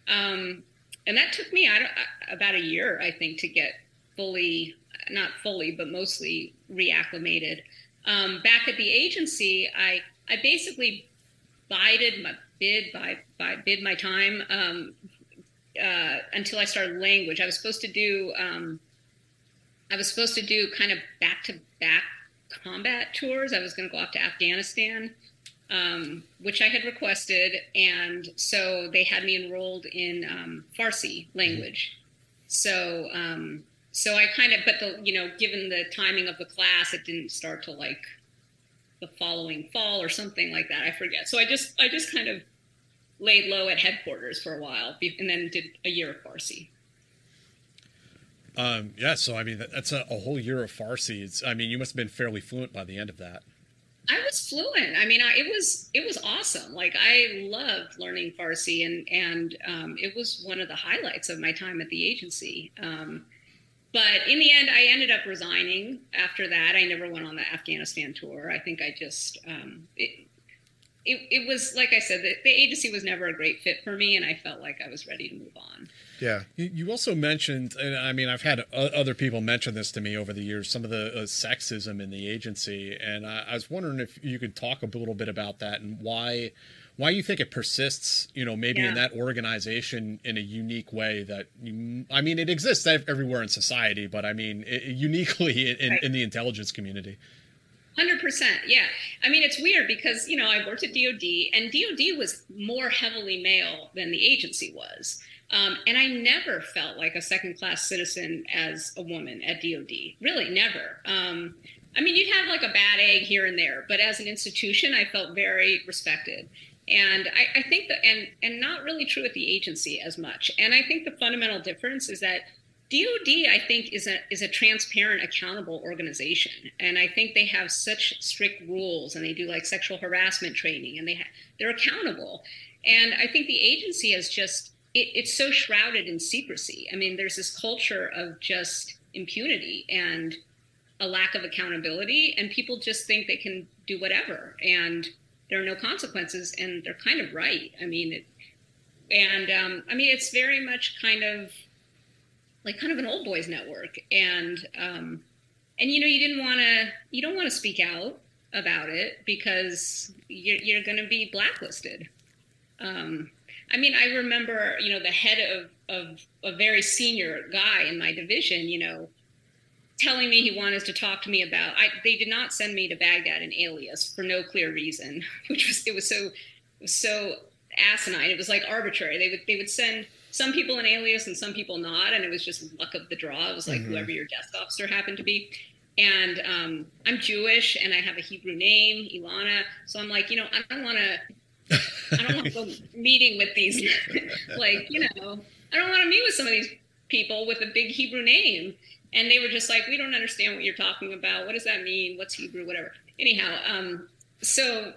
um, and that took me I don't, about a year, I think, to get fully, not fully, but mostly reacclimated. Um, back at the agency, I I basically bided my bid by by bid my time um, uh, until I started language. I was supposed to do. Um, I was supposed to do kind of back to back combat tours. I was going to go off to Afghanistan, um, which I had requested, and so they had me enrolled in um, Farsi language. So, um, so I kind of, but the you know, given the timing of the class, it didn't start till like the following fall or something like that. I forget. So I just, I just kind of laid low at headquarters for a while, and then did a year of Farsi. Um, yeah, so I mean that, that's a, a whole year of Farsi. It's, I mean, you must have been fairly fluent by the end of that. I was fluent. I mean, I, it was it was awesome. Like I loved learning Farsi, and and um, it was one of the highlights of my time at the agency. Um, but in the end, I ended up resigning after that. I never went on the Afghanistan tour. I think I just um, it, it it was like I said, the, the agency was never a great fit for me, and I felt like I was ready to move on. Yeah. You, you also mentioned, and I mean, I've had o- other people mention this to me over the years, some of the uh, sexism in the agency, and I, I was wondering if you could talk a little bit about that and why, why you think it persists. You know, maybe in that organization in a unique way that you, I mean, it exists everywhere in society, but I mean, it, uniquely in, in, in the intelligence community. Hundred percent, yeah. I mean, it's weird because you know I worked at DoD, and DoD was more heavily male than the agency was, um, and I never felt like a second-class citizen as a woman at DoD. Really, never. Um, I mean, you'd have like a bad egg here and there, but as an institution, I felt very respected. And I, I think that, and and not really true at the agency as much. And I think the fundamental difference is that DoD, I think, is a is a transparent, accountable organization, and I think they have such strict rules, and they do like sexual harassment training, and they ha- they're accountable. And I think the agency has just it, it's so shrouded in secrecy. I mean, there's this culture of just impunity and a lack of accountability, and people just think they can do whatever, and there are no consequences, and they're kind of right. I mean, it, and um, I mean, it's very much kind of like kind of an old boys network and um and you know you didn't want to you don't want to speak out about it because you're, you're going to be blacklisted um i mean i remember you know the head of of a very senior guy in my division you know telling me he wanted to talk to me about I, they did not send me to baghdad in alias for no clear reason which was it was so it was so asinine it was like arbitrary they would they would send some people in alias and some people not and it was just luck of the draw it was like Mhm. whoever your desk officer happened to be and um, i'm jewish and i have a hebrew name ilana so i'm like you know i don't want to I don't want to go meeting with these, like, you know, I don't want to meet with some of these people with a big Hebrew name. And they were just like, we don't understand what you're talking about. What does that mean? What's Hebrew? Whatever. Anyhow, um, so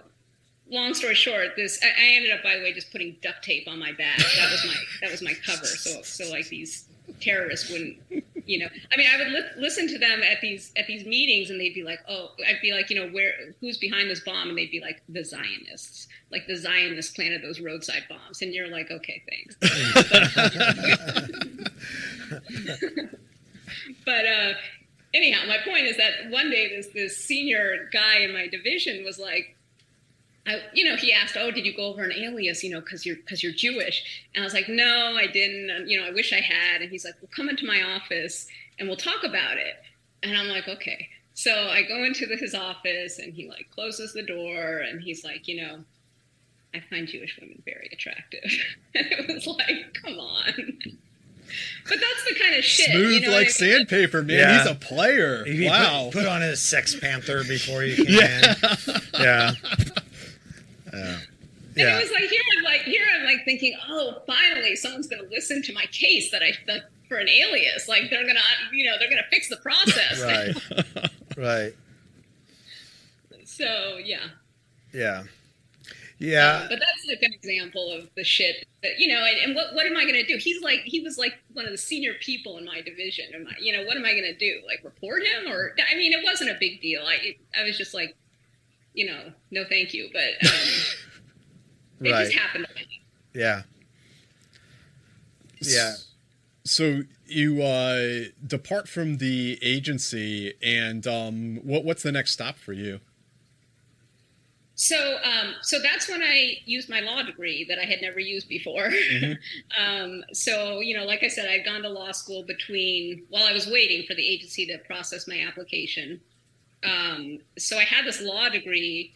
long story short, this I, I ended up, by the way, just putting duct tape on my back. That was my that was my cover. So so like these terrorists wouldn't, you know. I mean, I would li- listen to them at these at these meetings, and they'd be like, "Oh," I'd be like, "You know, where who's behind this bomb?" And they'd be like, "The Zionists." Like the Zionists planted those roadside bombs, and you're like, "Okay, thanks." but uh, anyhow, my point is that one day this this senior guy in my division was like, I, you know, he asked, "Oh, did you go over an alias? You know, because you're because you're Jewish?" And I was like, "No, I didn't. You know, I wish I had." And he's like, "Well, come into my office and we'll talk about it." And I'm like, "Okay." So I go into the, his office and he like closes the door and he's like, "You know, I find Jewish women very attractive." and it was like, "Come on." But that's the kind of shit. Smooth you know like I mean? sandpaper, man. Yeah. He's a player. He put- wow. Put, on his Sex Panther before you came Yeah. in. Yeah. Yeah. And it was like here I'm like here I'm like thinking, oh, finally someone's going to listen to my case that I that for an alias. Like they're gonna you know they're gonna fix the process. Right. right. so yeah. Yeah. Yeah. But that's like an example of the shit that you know. And, and what what am I going to do? He's like he was like one of the senior people in my division. Am I you know what am I going to do? Like report him or I mean it wasn't a big deal. I I was just like you know no thank you. But um, it Right. just happened. Yeah. Yeah. So you uh, depart from the agency, and um, what what's the next stop for you? So, um, so that's when I used my law degree that I had never used before. um, so, you know, like I said, I'd gone to law school between while I was waiting for the agency to process my application. Um, so I had this law degree,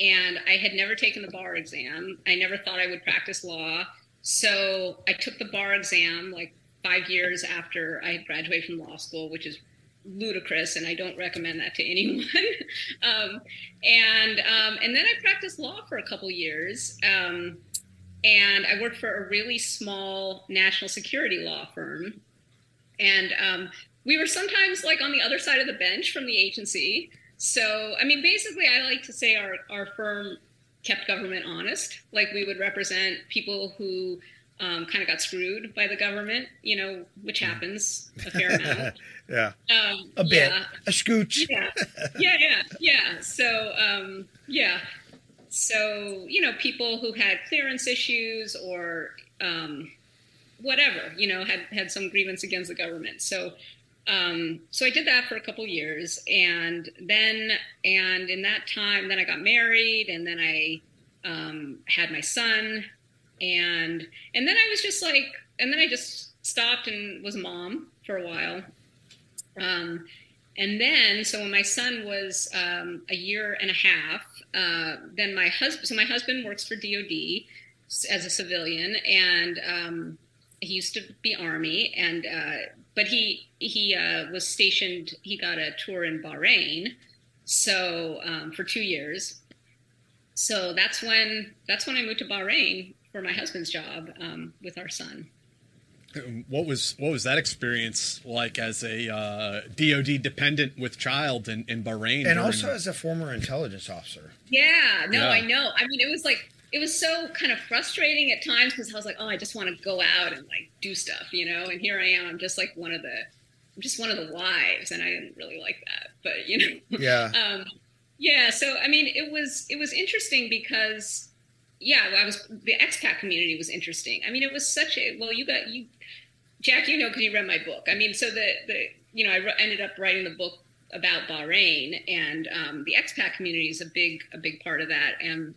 and I had never taken the bar exam. I never thought I would practice law. So I took the bar exam like five years after I had graduated from law school, which is ludicrous, and I don't recommend that to anyone. um, and um, and then I practiced law for a couple years, um, and I worked for a really small national security law firm. And um, we were sometimes like on the other side of the bench from the agency. So I mean, basically, I like to say our our firm kept government honest. Like we would represent people who um, kind of got screwed by the government, you know, which happens a fair amount. Yeah. Um, A bit. yeah. A scooch. Yeah, yeah, yeah, yeah. So, um, yeah. So, you know, people who had clearance issues or um, whatever, you know, had had some grievance against the government. So, um, so I did that for a couple years, and then, and in that time, then I got married, and then I um, had my son, and and then I was just like, and then I just stopped and was mom for a while. Um, and then, so when my son was um, a year and a half, uh, then my husband, so my husband works for DOD as a civilian, and um, he used to be Army, and uh, but he he uh, was stationed. He got a tour in Bahrain, so um, for two years. So that's when that's when I moved to Bahrain for my husband's job um, with our son. What was what was that experience like as a uh, DoD dependent with child in, in Bahrain? And during- also as a former intelligence officer. Yeah, no, Yeah. I know. I mean, it was like it was so kind of frustrating at times because I was like, oh, I just want to go out and like do stuff, you know. And here I am, I'm just like one of the, I'm just one of the wives, and I didn't really like that, but you know. Yeah. um, yeah. So I mean, it was it was interesting because, yeah, I was the expat community was interesting. I mean, it was such a well, you got you, Jack, you know, because you read my book. I mean, so the the you know, I re- ended up writing the book about Bahrain, and um, the expat community is a big a big part of that. And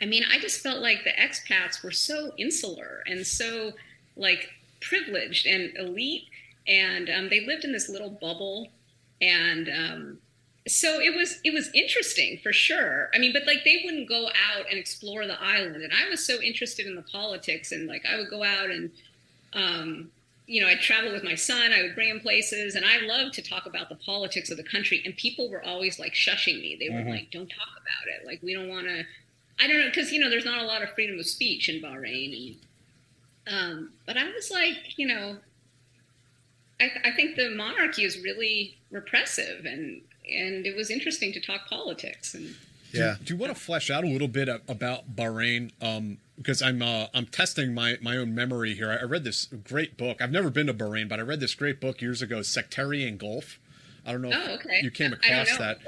I mean, I just felt like the expats were so insular and so like privileged and elite, and um, they lived in this little bubble, and um, so it was it was interesting for sure. I mean, but like they wouldn't go out and explore the island, and I was so interested in the politics, and like I would go out and um, you know, I'd travel with my son, I would bring him places, and I loved to talk about the politics of the country. And people were always like shushing me. They were Mhm. like, don't talk about it. Like, we don't want to. I don't know because you know there's not a lot of freedom of speech in Bahrain, and um, but I was like, you know, I, I think the monarchy is really repressive, and and it was interesting to talk politics and. Yeah. Do, do you want to flesh out a little bit about Bahrain? Um, because I'm uh, I'm testing my my own memory here. I, I read this great book. I've never been to Bahrain, but I read this great book years ago, Sectarian Gulf. I don't know oh, okay. you came across know, that.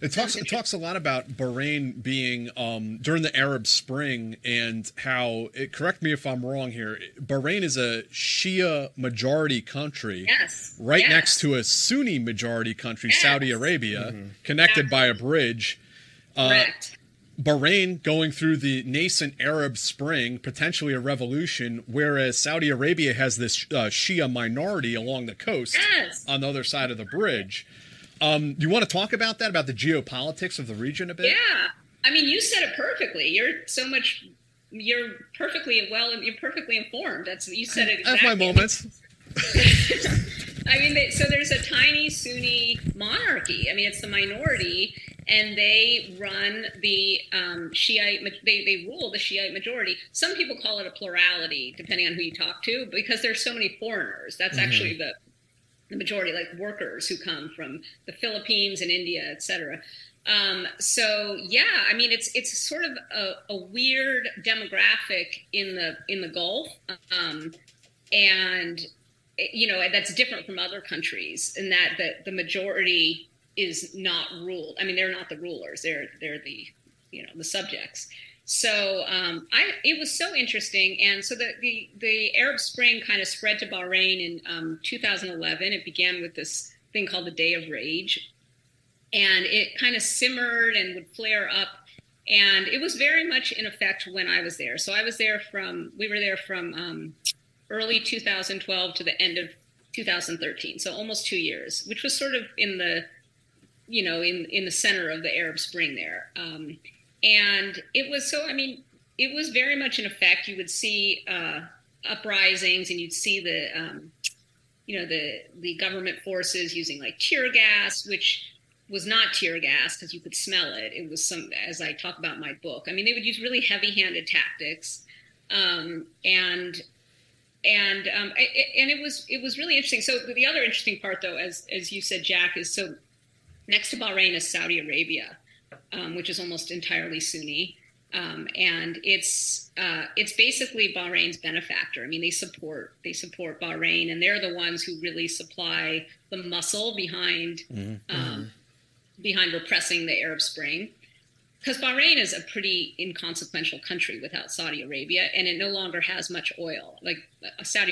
It talks it talks a lot about Bahrain being um, during the Arab Spring and how it. Correct me if I'm wrong here. Bahrain is a Shia majority country, yes, right yes. next to a Sunni majority country, yes. Saudi Arabia, mm-hmm. connected by a bridge. Uh, Correct. Bahrain going through the nascent Arab Spring, potentially a revolution, whereas Saudi Arabia has this uh, Shia minority along the coast yes. on the other side of the bridge. Um, you want to talk about that, about the geopolitics of the region a bit? Yeah. I mean, you said it perfectly. You're so much, you're perfectly well, you're perfectly informed. That's You said it exactly. I have my moments. I mean, they, so there's a tiny Sunni monarchy. I mean, it's the minority and they run the um, Shiite. They they rule the Shiite majority. Some people call it a plurality, depending on who you talk to, because there's so many foreigners. That's mm-hmm. actually the the majority, like workers who come from the Philippines and India, et cetera. Um, so yeah, I mean it's it's sort of a, a, weird demographic in the in the Gulf, um, and you know that's different from other countries in that the the majority is not ruled. I mean, they're not the rulers; they're they're the you know the subjects. So um, I, it was so interesting, and so the, the, the Arab Spring kind of spread to Bahrain in um, 2011. It began with this thing called the Day of Rage, and it kind of simmered and would flare up, and it was very much in effect when I was there. So I was there from we were there from um, early 2012 to the end of 2013, so almost two years, which was sort of in the you know, in in the center of the Arab Spring there. Um, and it was so. I mean, it was very much in effect. You would see uh, uprisings, and you'd see the, um, you know, the the government forces using like tear gas, which was not tear gas because you could smell it. It was some, as I talk about my book. I mean, they would use really heavy-handed tactics, um, and and um, and it was it was really interesting. So the other interesting part, though, as as you said, Jack, is so Next to Bahrain is Saudi Arabia, um, which is almost entirely Sunni. Um, and it's uh, it's basically Bahrain's benefactor. I mean, they support they support Bahrain, and they're the ones who really supply the muscle behind mm-hmm. Um, behind repressing the Arab Spring. Because Bahrain is a pretty inconsequential country without Saudi Arabia, and it no longer has much oil. Like uh, Saudi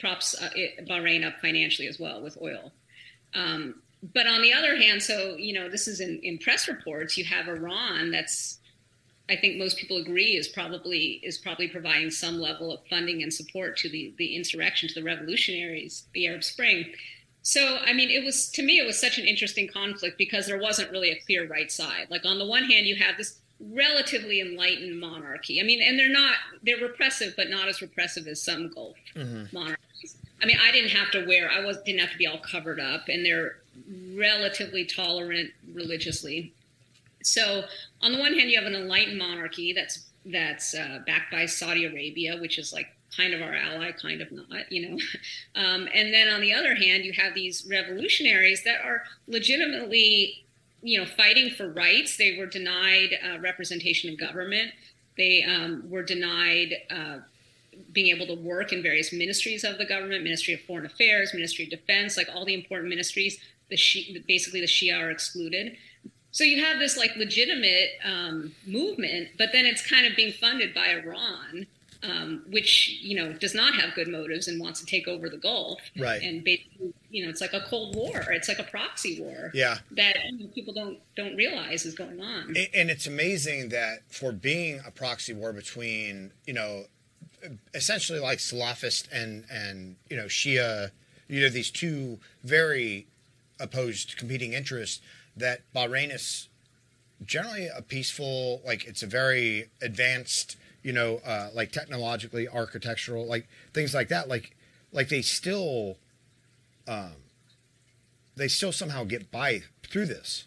props uh, it, Bahrain up financially as well with oil. Um, but on the other hand, so you know, this is in, in press reports. You have Iran. That's I think most people agree is probably is probably providing some level of funding and support to the the insurrection, to the revolutionaries, the Arab Spring. So, I mean, it was to me, it was such an interesting conflict because there wasn't really a clear right side. Like on the one hand, you have this relatively enlightened monarchy. I mean, and they're not they're repressive, but not as repressive as some Gulf Mm-hmm. monarchies. I mean, I didn't have to wear I was didn't have to be all covered up, and they're relatively tolerant religiously. So, on the one hand, you have an enlightened monarchy that's that's uh, backed by Saudi Arabia, which is like kind of our ally, kind of not, you know. Um, and then on the other hand, you have these revolutionaries that are legitimately, you know, fighting for rights. They were denied uh, representation in government. They um, were denied uh, being able to work in various ministries of the government, Ministry of Foreign Affairs, Ministry of Defense, like all the important ministries. The Shi- basically the Shia are excluded. So you have this like legitimate um, movement, but then it's kind of being funded by Iran, um, which you know does not have good motives and wants to take over the Gulf. Right. And basically, you know, it's like a Cold War. It's like a proxy war. Yeah. That you know, people don't don't realize is going on. A- And it's amazing that for being a proxy war between, you know, essentially like Salafist and and you know Shia, you know these two very opposed competing interests. That Bahrain is generally a peaceful, like it's a very advanced, you know, uh, like technologically, architectural, like things like that. Like like they still, um, they still somehow get by through this.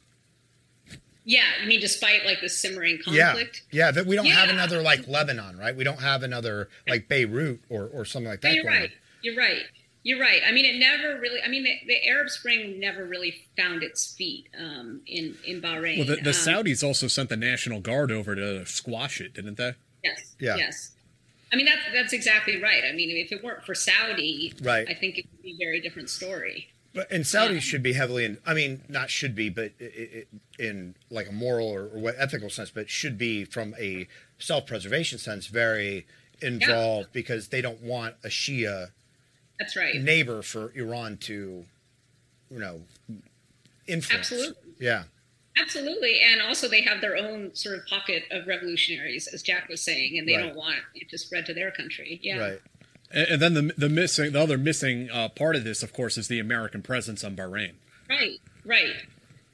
Yeah, you mean despite like the simmering conflict? yeah. That we don't have another like Lebanon, right? We don't have another like Beirut or, or something like No, that. you're going on. right. You're right. You're right. I mean, it never really. I mean, the, the Arab Spring never really found its feet um, in in Bahrain. Well, the, the Um, Saudis also sent the National Guard over to squash it, didn't they? Yes. Yeah. Yes. I mean, that's that's exactly right. I mean, if it weren't for Saudi, Right. I think it would be a very different story. But and Saudis should be heavily in. I mean, not should be, but in like a moral or, or ethical sense, but should be from a self-preservation sense very involved because they don't want a Shia That's right. neighbor for Iran to, you know, influence. Absolutely. Yeah. Absolutely, and also they have their own sort of pocket of revolutionaries, as Jack was saying, and they Right. don't want it to spread to their country. Yeah. Right. And, and then the the missing the other missing uh, part of this, of course, is the American presence on Bahrain. Right, right,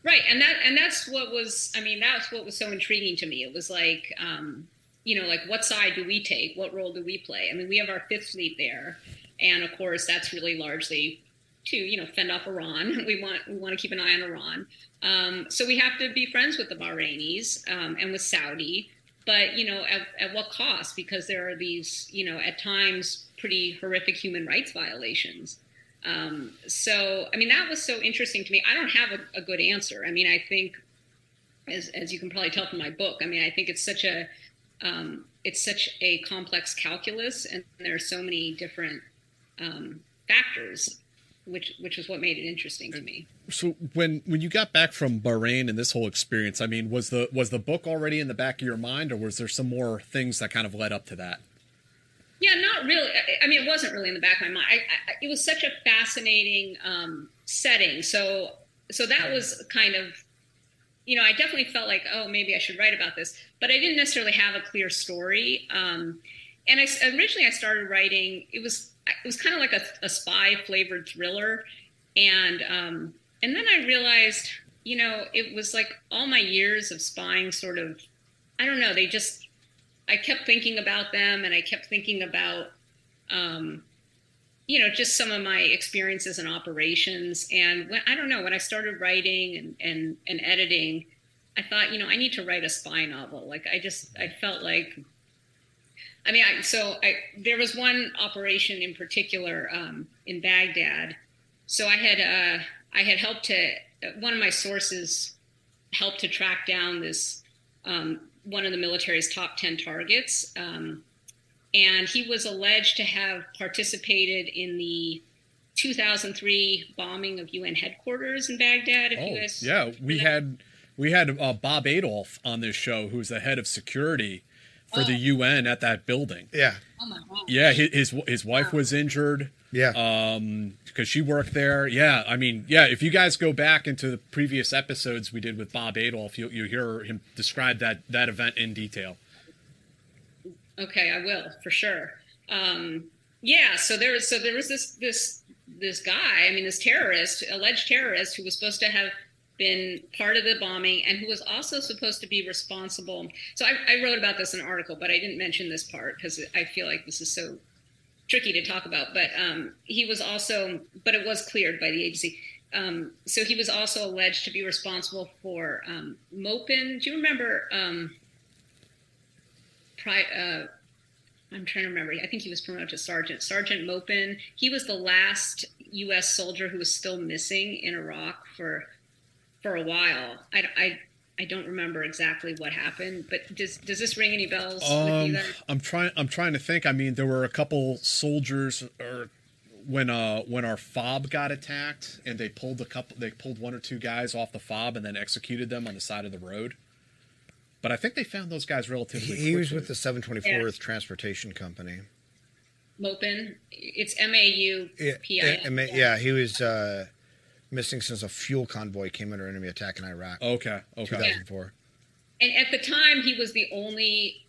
right, and that and that's what was. I mean, that's what was so intriguing to me. It was like, um, you know, like what side do we take? What role do we play? I mean, we have our Fifth Fleet there, and of course, that's really largely to you know fend off Iran. We want we want to keep an eye on Iran. Um, so we have to be friends with the Bahrainis um, and with Saudi, but you know, at, at what cost? Because there are these, you know, at times pretty horrific human rights violations. Um, so, I mean, that was so interesting to me. I don't have a, a good answer. I mean, I think, as, as you can probably tell from my book, I mean, I think it's such a, um, it's such a complex calculus, and there are so many different um, factors, which which was what made it interesting to me. So when when you got back from Bahrain and this whole experience, I mean, was the was the book already in the back of your mind, or was there some more things that kind of led up to that? Yeah, not really. I- mean, it wasn't really in the back of my mind. I, I, it was such a fascinating um, setting. So, so that was kind of, you know, I definitely felt like, oh, maybe I should write about this, but I didn't necessarily have a clear story. Um, and I originally I started writing. It was it was kind of like a, a spy flavored thriller, and um, and then I realized, you know, it was like all my years of spying sort of, I don't know, they just I kept thinking about them and I kept thinking about, um, you know, just some of my experiences and operations. And when, I don't know, when I started writing and, and, and editing, I thought, you know, I need to write a spy novel. Like I just, I felt like, I mean, I, so I, there was one operation in particular um, in Baghdad. So I had, uh, I had helped to, one of my sources helped to track down this um, one of the military's top 10 targets. Um, and he was alleged to have participated in the 2003 bombing of UN headquarters in Baghdad. If you Oh, guys, yeah, we had we had uh, Bob Adolph on this show, who's the head of security for the UN at that building. Yeah. Oh my God. Yeah, his his, his wife was injured. Yeah. Um, because she worked there. Yeah, I mean, yeah. If you guys go back into the previous episodes we did with Bob Adolph, you you hear him describe that that event in detail. Okay, I will for sure. Um, yeah, so there was so there was this this this guy. I mean, this terrorist, alleged terrorist, who was supposed to have been part of the bombing and who was also supposed to be responsible. So I, I wrote about this in an article, but I didn't mention this part because I feel like this is so tricky to talk about. But um, he was also, but it was cleared by the agency. Um, so he was also alleged to be responsible for um, Maupin. Do you remember? Um, pri- uh, I'm trying to remember. I think he was promoted to sergeant. Sergeant Maupin. He was the last U.S. soldier who was still missing in Iraq for for a while. I, I, I don't remember exactly what happened, but does does this ring any bells? Um, I'm trying. I'm trying to think. I mean, there were a couple soldiers, or when uh when our fob got attacked, and they pulled a couple. They pulled one or two guys off the fob and then executed them on the side of the road. But I think they found those guys relatively. He, he was with the 724th Yeah. Transportation Company. Maupin. It's M A U P I Yeah, yeah, yeah, he was uh, missing since a fuel convoy came under enemy attack in Iraq. Okay, okay. 2004. And at the time, he was the only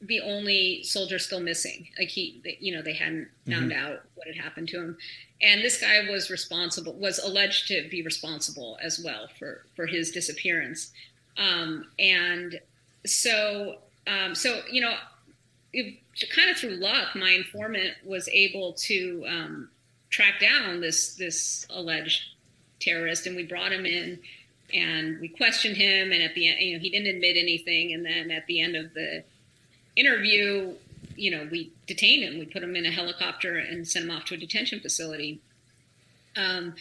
the only soldier still missing. Like he, they- you know, they hadn't found Mhm. out what had happened to him, and this guy was responsible, was alleged to be responsible as well for for his disappearance. Um, and so, um, so you know, it, kind of through luck, my informant was able to um, track down this this alleged terrorist, and we brought him in and we questioned him. And at the end, you know, he didn't admit anything. And then at the end of the interview, you know, we detained him. We put him in a helicopter and sent him off to a detention facility. Um,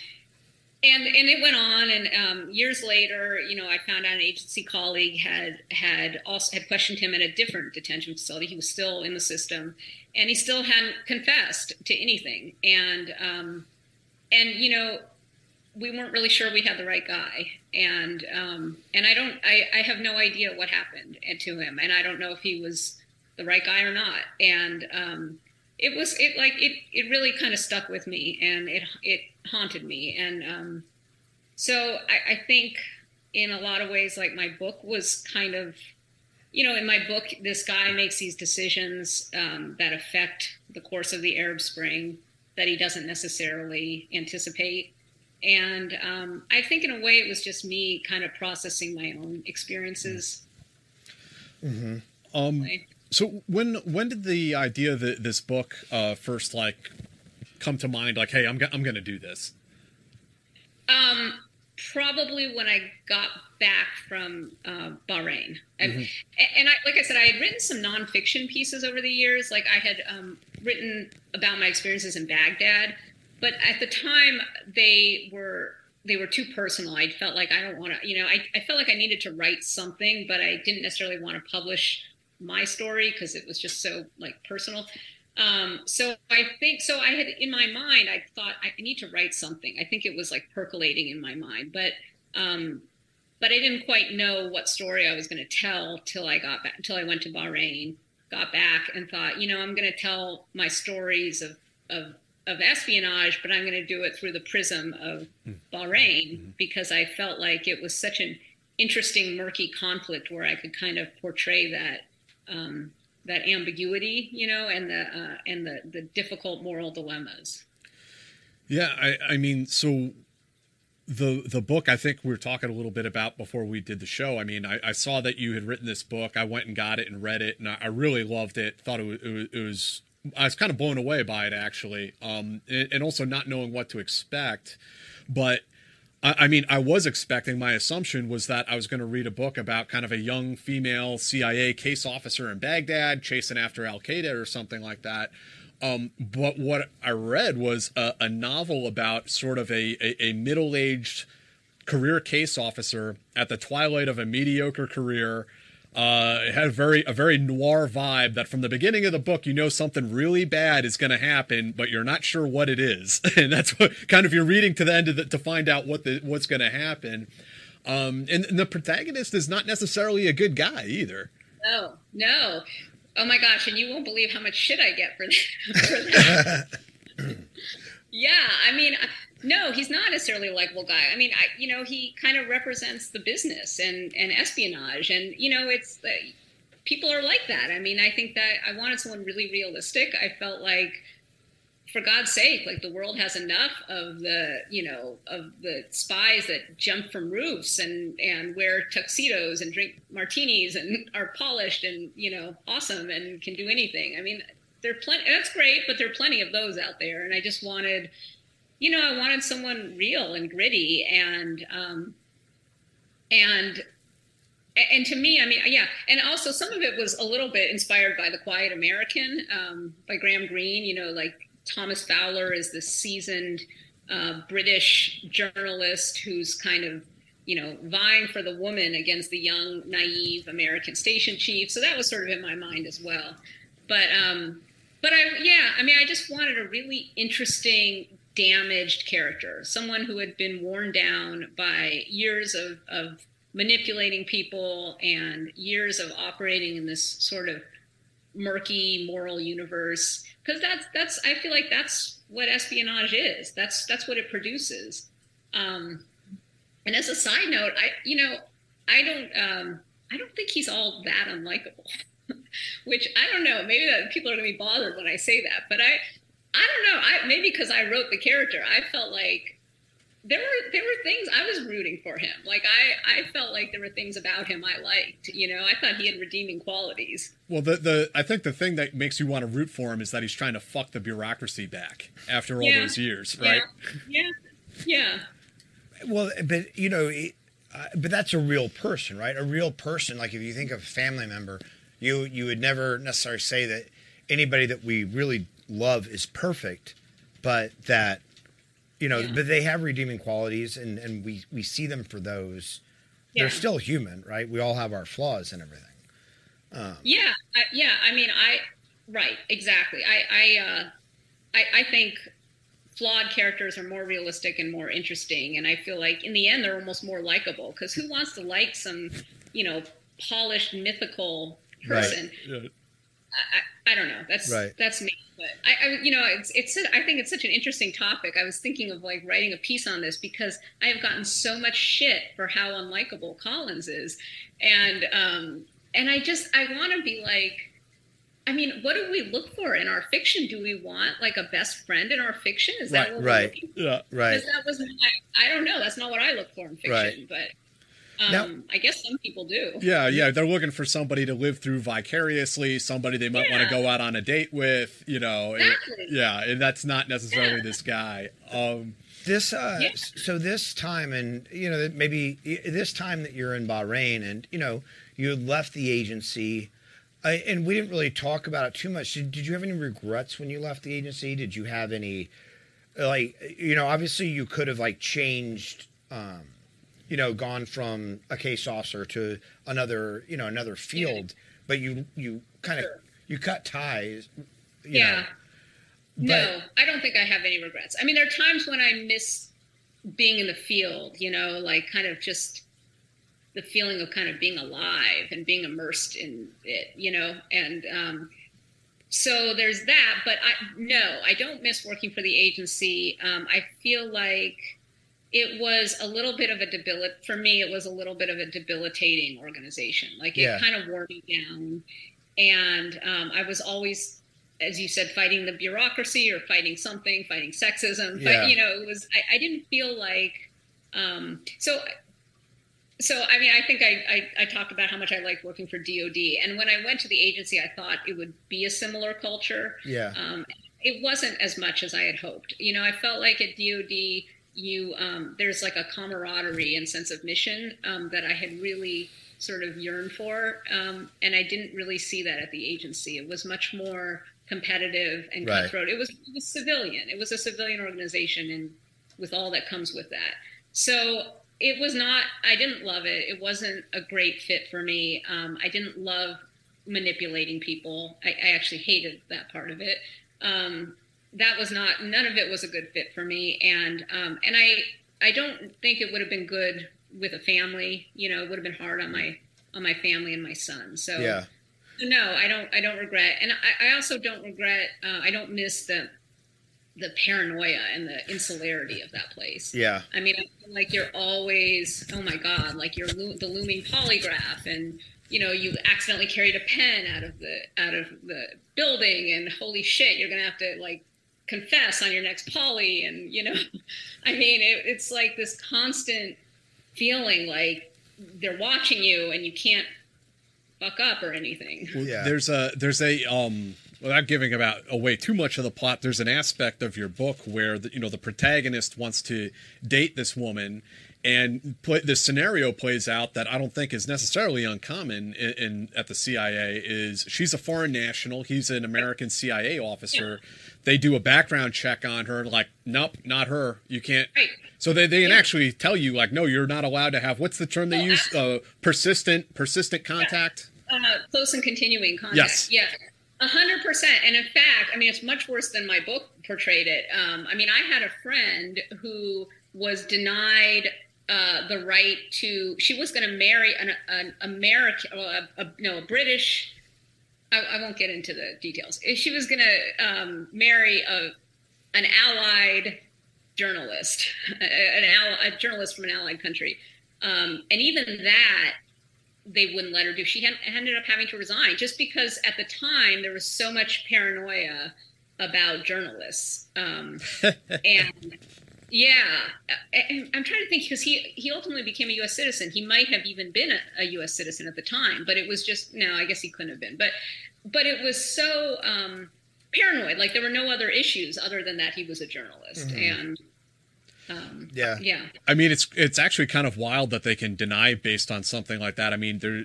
and and it went on. And um, years later, you know, I found out an agency colleague had had also had questioned him at a different detention facility. He was still in the system, and he still hadn't confessed to anything. And um, and you know, we weren't really sure we had the right guy. And um, and I don't, I, I have no idea what happened to him, and I don't know if he was the right guy or not. And um, it was it like it it really kind of stuck with me, and it it haunted me. And um, so I, I think in a lot of ways, like my book was kind of you know, in my book, this guy makes these decisions um, that affect the course of the Arab Spring that he doesn't necessarily anticipate. And um, I think, in a way, it was just me kind of processing my own experiences. Mm-hmm. Um, so when when did the idea that this book uh, first like come to mind? Like, hey, I'm go- I'm going to do this. Um, probably when I got back from uh, Bahrain, and, Mhm. and I, like I said, I had written some nonfiction pieces over the years. Like I had um, written about my experiences in Baghdad, but at the time they were they were too personal. I felt like I don't want to, you know, I, I felt like I needed to write something, but I didn't necessarily want to publish my story because it was just so like personal. Um, so I think so. I had in my mind, I thought I need to write something. I think it was like percolating in my mind, but um, but I didn't quite know what story I was going to tell till I got back, until I went to Bahrain, got back, and thought, you know, I'm going to tell my stories of of of espionage, but I'm going to do it through the prism of Bahrain because I felt like it was such an interesting, murky conflict where I could kind of portray that um, that ambiguity, you know, and the uh, and the the difficult moral dilemmas. Yeah, I, I mean, so the the book I think we were talking a little bit about before we did the show. I mean, I, I saw that you had written this book. I went and got it and read it, and I, I really loved it. Thought it was, it was, it was I was kind of blown away by it actually, um, and, and also not knowing what to expect. But I, I mean, I was expecting. My assumption was that I was going to read a book about kind of a young female CIA case officer in Baghdad chasing after Al Qaeda or something like that. Um, but what I read was a, a novel about sort of a, a, a middle aged career case officer at the twilight of a mediocre career. Uh, it had a very a very noir vibe that from the beginning of the book you know something really bad is going to happen, but you're not sure what it is, and that's what kind of you're reading to the end of the, to find out what the what's going to happen. Um, and, and the protagonist is not necessarily a good guy either. No, no. Oh my gosh, and you won't believe how much shit I get for that. For that. yeah, I mean, no, he's not necessarily a likable guy. I mean, I, you know, he kind of represents the business and, and espionage, and you know, it's uh, people are like that. I mean, I think that I wanted someone really realistic. I felt like for God's sake, like the world has enough of the, you know, of the spies that jump from roofs and and wear tuxedos and drink martinis and are polished and you know awesome and can do anything. I mean, there are plenty. That's great, but there are plenty of those out there. And I just wanted, you know, I wanted someone real and gritty and um, and and to me, I mean, yeah, and also some of it was a little bit inspired by The Quiet American um, by Graham Greene. You know, like Thomas Fowler is the seasoned uh, British journalist who's kind of you know vying for the woman against the young naive American station chief. So that was sort of in my mind as well. But um, but I yeah, I mean, I just wanted a really interesting damaged character, someone who had been worn down by years of, of manipulating people and years of operating in this sort of murky moral universe because that's that's I feel like that's what espionage is. That's that's what it produces. Um, and as a side note, I you know I don't um, I don't think he's all that unlikable. Which I don't know. Maybe that people are going to be bothered when I say that, but I I don't know. I maybe because I wrote the character, I felt like there were there were things I was rooting for him. Like I I felt like there were things about him I liked. You know, I thought he had redeeming qualities. Well, the the I think the thing that makes you want to root for him is that he's trying to fuck the bureaucracy back after all Yeah. those years, right? Yeah, yeah, yeah. Well, but you know, it- uh, but that's a real person, right? A real person. Like if you think of a family member, you you would never necessarily say that anybody that we really love is perfect, but that you know, but they have redeeming qualities, and and we we see them for those. Yeah. They're still human, right? We all have our flaws and everything. Um, yeah, I, yeah. I mean, I right exactly. I I uh, I, I think flawed characters are more realistic and more interesting, and I feel like in the end they're almost more likable because who wants to like some you know polished mythical person? I, I don't know. That's Right. that's me. But I, I, you know, it's it's. I think it's such an interesting topic. I was thinking of like writing a piece on this because I have gotten so much shit for how unlikable Collins is, and um, and I just I want to be like. I mean, what do we look for in our fiction? Do we want like a best friend in our fiction? Is that Right, what we're right. looking for? Yeah, right. Because that was I, I don't know. That's not what I look for in fiction, Right. but um, Now- I guess some people do. Yeah, yeah, they're looking for somebody to live through vicariously, somebody they might want to go out on a date with, you know. it- yeah, and that's not necessarily this guy. Um, This uh, so this time and you know maybe this time that you're in Bahrain and you know you had left the agency I, and we didn't really talk about it too much. Did, did you have any regrets when you left the agency? Did you have any like you know obviously you could have like changed um, you know gone from a case officer to another you know another field, but you you kind of you cut ties. You yeah. Know. no, I don't think I have any regrets. I mean, there are times when I miss being in the field, you know, like kind of just the feeling of kind of being alive and being immersed in it, you know, and um, so there's that. But I no, I don't miss working for the agency. Um, I feel like it was a little bit of a debilit for me. It was a little bit of a debilitating organization. Like it Yeah. kind of wore me down, and um, I was always, as you said, fighting the bureaucracy or fighting something, fighting sexism. Yeah. But you know, it was. I, I didn't feel like. Um, so so I mean, I think I, I I talked about how much I liked working for DoD, and when I went to the agency, I thought it would be a similar culture. Yeah. Um, it wasn't as much as I had hoped. You know, I felt like at DoD, you um, there's like a camaraderie and sense of mission um, that I had really sort of yearned for, um, and I didn't really see that at the agency. It was much more competitive and Right. cutthroat. It was it was civilian. It was a civilian organization, and with all that comes with that. So it was not. I didn't love it. It wasn't a great fit for me. Um, I didn't love manipulating people. I, I actually hated that part of it. That was not. None of it was a good fit for me. And um, and I I don't think it would have been good with a family. You know, it would have been hard on my on my family and my son. So Yeah. no, I don't. I don't regret, and I, I also don't regret. Uh, I don't miss the the paranoia and the insularity of that place. Yeah. I mean, I like you're always, oh my god, like you're lo- the looming polygraph, and you know, you accidentally carried a pen out of the out of the building, and holy shit, you're gonna have to like confess on your next poly and you know i mean it, it's like this constant feeling like they're watching you and you can't fuck up or anything. Well, yeah. There's a there's a um without giving about away too much of the plot, there's an aspect of your book where the, you know the protagonist wants to date this woman, and play, this scenario plays out that I don't think is necessarily uncommon in, in at the CIA. Is she's a foreign national, he's an American CIA officer. They do a background check on her, like, nope, not her. You can't. So they, they can actually tell you, like, no, you're not allowed to have. What's the term they use? Uh, persistent persistent contact. uh, close and continuing contact. Yes. Yeah. A hundred percent. And in fact, I mean, it's much worse than my book portrayed it. Um, I mean, I had a friend who was denied uh, the right to. She was going to marry an, an American, uh, a, no, a British. I, I won't get into the details. She was going to um, marry a an allied journalist, an ally, a journalist from an allied country, um, and even that they wouldn't let her do. She had, ended up having to resign just because at the time there was so much paranoia about journalists. Um, and yeah, I, I'm trying to think because he he ultimately became a U.S. citizen. He might have even been a, a U.S. citizen at the time, but it was just no. I guess he couldn't have been. But but it was so um, paranoid. Like there were no other issues other than that he was a journalist Mhm. and. Um, yeah. Yeah. I mean, it's it's actually kind of wild that they can deny based on something like that. I mean, there.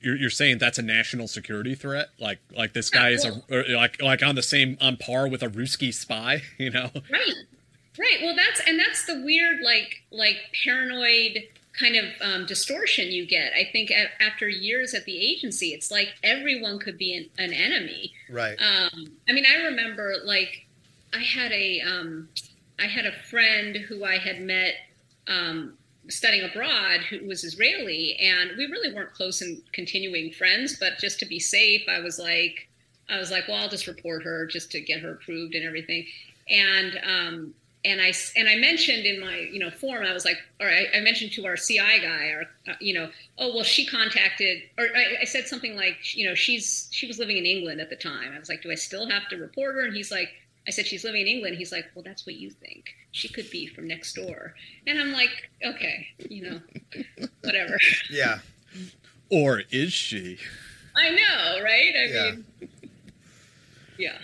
You're, you're saying that's a national security threat, like like this guy is a like like on the same on par with a Ruski spy, you know? Right. Right. Well, that's and that's the weird, like, like paranoid kind of um, distortion you get. I think a after years at the agency, it's like everyone could be an, an enemy. Right. Um, I mean, I remember like I had a um, I had a friend who I had met um, studying abroad who was Israeli, and we really weren't close and continuing friends. But just to be safe, I was like, I was like, well, I'll just report her just to get her approved and everything. And um, and I and I mentioned in my you know form, I was like, or I, I mentioned to our CI guy, or uh, you know, oh well, she contacted, or I, I said something like, you know, she's she was living in England at the time. I was like, do I still have to report her? And he's like, I said she's living in England. He's like, well, that's what you think. She could be from next door. And I'm like, okay, you know, whatever. Yeah. Or is she? I know, right? I Yeah. mean, yeah.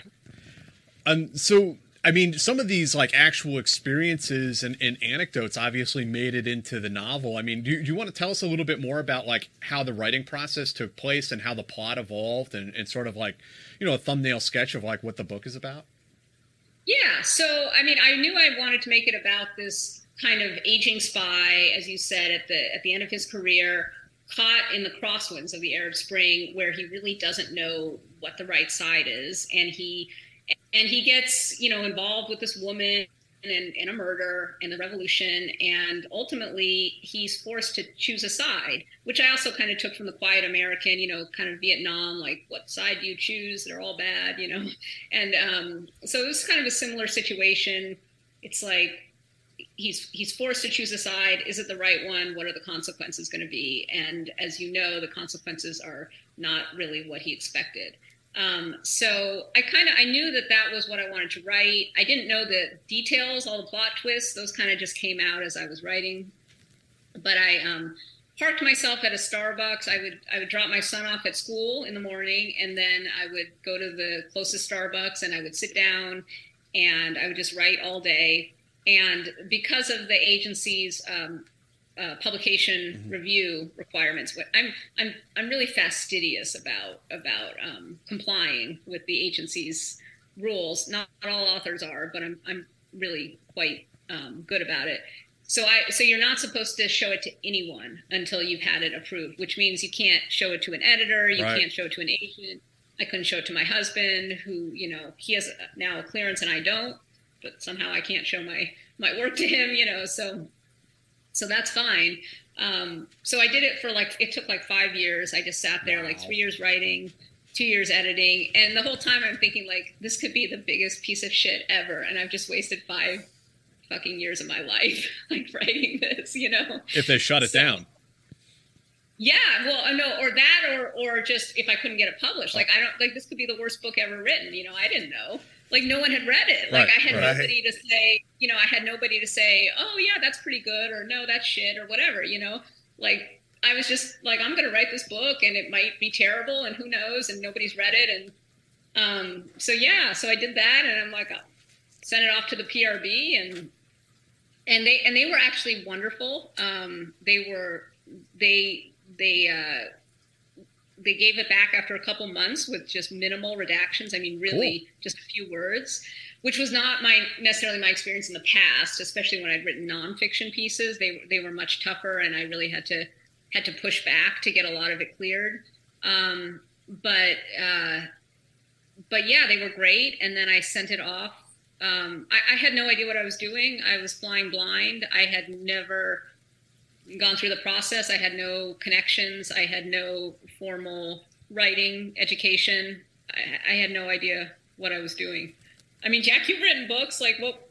Um, so I mean, some of these like actual experiences and, and anecdotes obviously made it into the novel. I mean, do, do you want to tell us a little bit more about like how the writing process took place and how the plot evolved and, and sort of like, you know, a thumbnail sketch of like what the book is about? Yeah. So, I mean, I knew I wanted to make it about this kind of aging spy, as you said, at the at the end of his career, caught in the crosswinds of the Arab Spring, where he really doesn't know what the right side is, and he and he gets you know involved with this woman and, and a murder and the revolution. And ultimately he's forced to choose a side which i also kind of took from the quiet american you know kind of vietnam like what side do you choose? They're all bad you know? And um, so it was kind of a similar situation. It's like he's he's forced to choose a side. Is it the right one? What are the consequences going to be? And as you know the consequences are not really what he expected um, so I kind of I knew that that was what I wanted to write. I didn't know the details, all the plot twists. Those kind of just came out as I was writing. But I um, parked myself at a Starbucks. I would I would drop my son off at school in the morning, and then I would go to the closest Starbucks, and I would sit down, and I would just write all day. And because of the agency's um, uh, publication review requirements. I'm I'm I'm really fastidious about about um, complying with the agency's rules. Not, not all authors are, but I'm I'm really quite um, good about it. So I so you're not supposed to show it to anyone until you've had it approved, which means you can't show it to an editor, you Right. can't show it to an agent. I couldn't show it to my husband, who you know he has now a clearance and I don't, but somehow I can't show my my work to him, you know. So so that's fine. Um, so I did it for like it took like five years. I just sat there like three years writing, two years editing, and the whole time I'm thinking like this could be the biggest piece of shit ever, and I've just wasted five fucking years of my life like writing this, you know? If they shut it down. Yeah, well, uh, no, or that, or or just if I couldn't get it published, like I don't like this could be the worst book ever written. You know, I didn't know. like no one had read it. Like Right, I had right. nobody to say, you know, I had nobody to say, oh yeah, that's pretty good, or no, that's shit, or whatever. You know, like I was just like, I'm going to write this book, and it might be terrible, and who knows, and nobody's read it, and um, so yeah, so I did that, and I'm like, I'll sent it off to the PRB, and and they and they were actually wonderful. Um, they were they they uh, they gave it back after a couple months with just minimal redactions. I mean, really just a few words, which was not my necessarily my experience in the past, especially when I'd written nonfiction pieces. They they were much tougher, and I really had to had to push back to get a lot of it cleared. Um, but uh, but yeah, they were great. And then I sent it off. Um, I, I had no idea what I was doing. I was flying blind. I had never gone through the process. I had no connections. I had no formal writing education. I, I had no idea what I was doing. I mean, Jack, you've written books. Like, what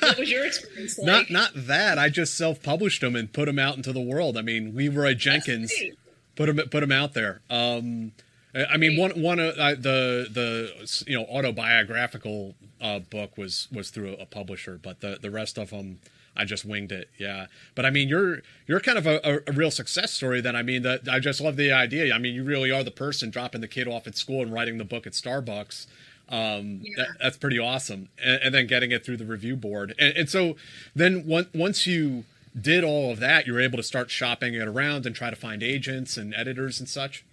what was your experience like? Not not that. I just self-published them and put them out into the world. I mean, Leeroy Jenkins great. put them put them out there. Um, I mean, one one of uh, the the you know autobiographical uh, book was was through a, publisher, but the the rest of them. I just winged it, yeah. But I mean, you're you're kind of a, a, a real success story. Then I mean, that I just love the idea. I mean, you really are the person dropping the kid off at school and writing the book at Starbucks. Um, that, that's pretty awesome. And, and then getting it through the review board. And, and so then one, once you did all of that, you were able to start shopping it around and try to find agents and editors and such.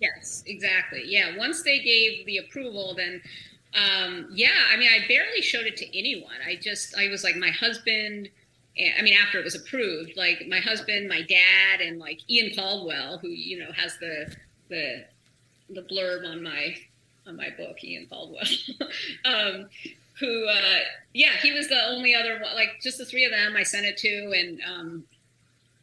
Yes, exactly. Yeah, once they gave the approval, then um, yeah, I mean, I barely showed it to anyone. I just, I was like my husband. I mean, after it was approved, like my husband, my dad, and like Ian Caldwell, who you know has the the the blurb on my on my book, Ian Caldwell. um, who, uh, yeah, he was the only other one. Like just the three of them, I sent it to, and um,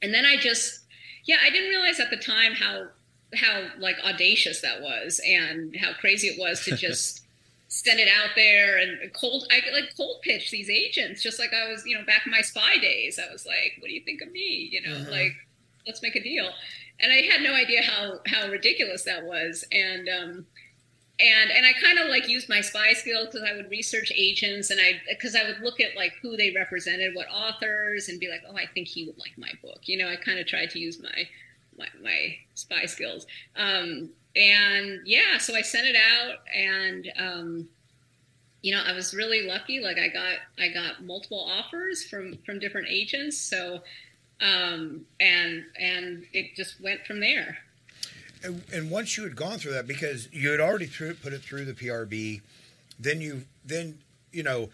and then I just, yeah, I didn't realize at the time how how like audacious that was and how crazy it was to just send it out there and cold I like cold pitch these agents just like I was you know back in my spy days I was like what do you think of me you know Mhm. like let's make a deal and I had no idea how how ridiculous that was and um and and I kind of like used my spy skills because I would research agents and I because I would look at like who they represented, what authors, and be like, oh, I think he would like my book. You know, I kind of tried to use my my, my spy skills. Um, and yeah, so I sent it out, and um, you know, I was really lucky. Like I got I got multiple offers from from different agents. So um, and and it just went from there. And, and once you had gone through that, because you had already through, put it through the PRB, then you then you know,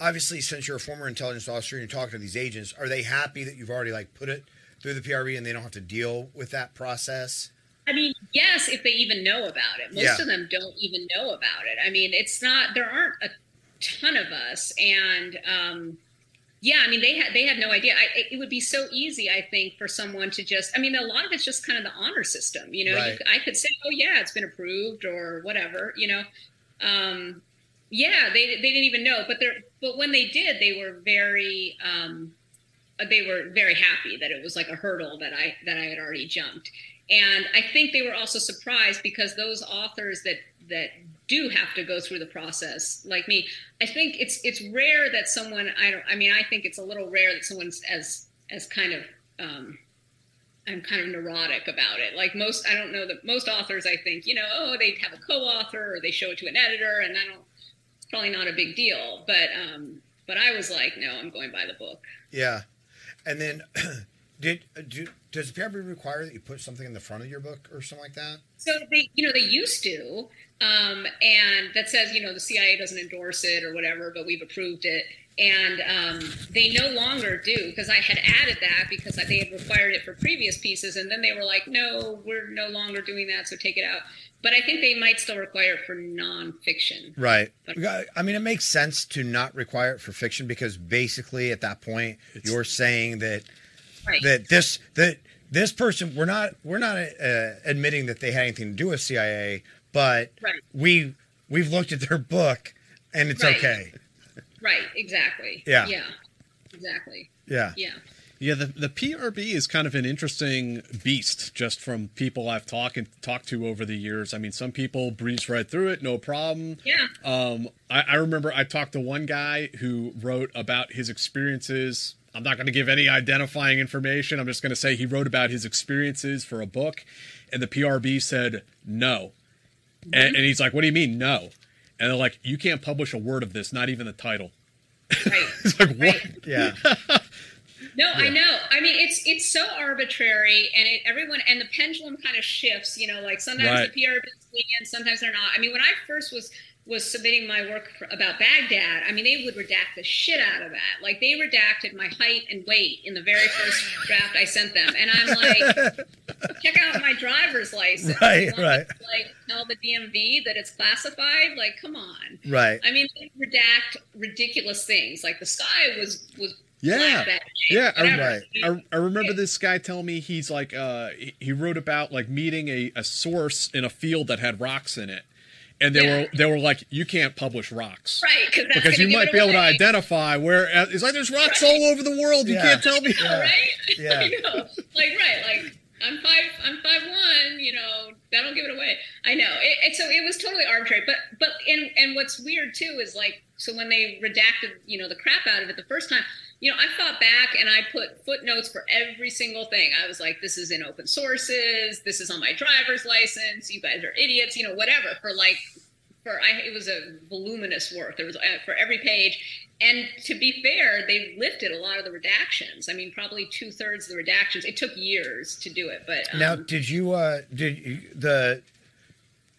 obviously since you're a former intelligence officer and you're talking to these agents, are they happy that you've already like put it through the PRB and they don't have to deal with that process? I mean, yes, if they even know about it. Most Yeah. of them don't even know about it. I mean, it's not. There aren't a ton of us, and um, yeah, I mean, they had they had no idea. I, it would be so easy, I think, for someone to just. I mean, a lot of it's just kind of the honor system. You know, Right. you, I could say, oh yeah, it's been approved or whatever. You know, um, yeah, they they didn't even know, but they're but when they did, they were very. Um, they were very happy that it was like a hurdle that I that I had already jumped. And I think they were also surprised because those authors that that do have to go through the process, like me, I think it's it's rare that someone I don't I mean I think it's a little rare that someone's as as kind of um, I'm kind of neurotic about it. Like most, I don't know that most authors. I think you know, oh, they have a co-author or they show it to an editor, and I don't. It's probably not a big deal, but um, but I was like, no, I'm going by the book. Yeah, and then did do, does the PRB require that you put something in the front of your book or something like that? So they, you know, they used to, um, and that says, you know, the CIA doesn't endorse it or whatever, but we've approved it, and um, they no longer do because I had added that because they had required it for previous pieces, and then they were like, no, we're no longer doing that, so take it out. But I think they might still require it for nonfiction. Right. But- I mean, it makes sense to not require it for fiction because basically, at that point, you're saying that Right. that this that this person we're not we're not uh, admitting that they had anything to do with CIA, but Right. we we've looked at their book and it's Right. okay. Right. Exactly. Yeah. Yeah. Exactly. Yeah. Yeah. Yeah, the, the PRB is kind of an interesting beast, just from people I've talked and talked to over the years. I mean, some people breeze right through it, no problem. Yeah. Um, I, I remember I talked to one guy who wrote about his experiences. I'm not going to give any identifying information. I'm just going to say he wrote about his experiences for a book, and the PRB said no. And, mm-hmm. and he's like, "What do you mean no?" And they're like, "You can't publish a word of this, not even the title." Right. it's like what? Yeah. No, I know. I mean, it's it's so arbitrary, and it, everyone and the pendulum kind of shifts. You know, like sometimes Right. the PR is lenient, sometimes they're not. I mean, when I first was was submitting my work for, about Baghdad, I mean, they would redact the shit out of that. Like they redacted my height and weight in the very first draft I sent them, and I'm like, check out my driver's license. Right, right. to, Like tell the DMV that it's classified. Like, come on. Right. I mean, they redact ridiculous things. Like the sky was was Yeah, day, yeah. I, whatever. I, I remember this guy telling me he's like uh, he, he wrote about like meeting a, a source in a field that had rocks in it, and they Yeah. were they were like, you can't publish rocks Right, that's because you might it be able to identify where uh, it's like there's rocks all over the world. You Yeah. can't tell me. Yeah. right? Yeah. I know. Like right, like I'm five I'm five one, you know, that'll give it away. I know. It, it, so it was totally arbitrary. But but and and what's weird too is like so when they redacted, you know, the crap out of it the first time, you know, I fought back and I put footnotes for every single thing. I was like, this is in open sources, this is on my driver's license, you guys are idiots, you know, whatever, for like for I, it was a voluminous work. There was uh, for every page, and to be fair, they lifted a lot of the redactions. I mean, probably two thirds of the redactions. It took years to do it, but um, Now, did you uh did you, the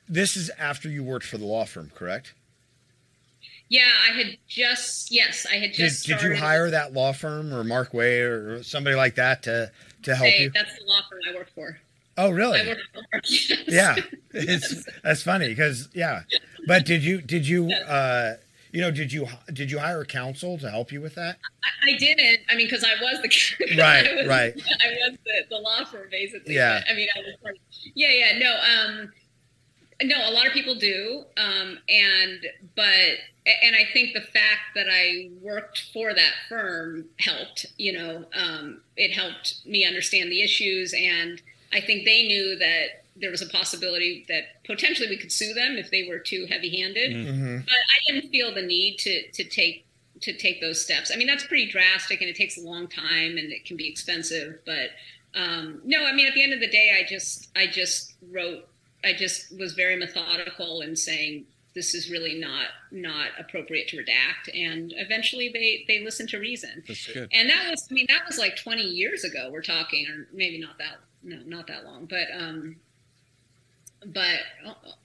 this is after you worked for the law firm, correct? Yeah, I had just yes, I had Did, just. did you hire that law firm or Mark Way or somebody like that to to help Hey, you? That's the law firm I work for. Oh, really? I work for yes. Yeah, it's that's funny because yeah. But did you did you uh you know did you did you hire counsel to help you with that? I, I didn't. I mean, because I was the Right, I was, right. I was the, the law firm basically. Yeah. But, I mean, I was. Yeah, yeah. No. Um. No, a lot of people do. Um. And but and I think the fact that I worked for that firm helped. You know, um, it helped me understand the issues, and I think they knew that there was a possibility that potentially we could sue them if they were too heavy-handed. Mhm. But I didn't feel the need to to take to take those steps. I mean, that's pretty drastic, and it takes a long time, and it can be expensive. But um, no, I mean, at the end of the day, I just I just wrote. I just was very methodical in saying this is really not not appropriate to redact, and eventually they they listened to reason. That's good. And that was, I mean, that was like 20 years ago. We're talking, or maybe not that, no, not that long, but um, but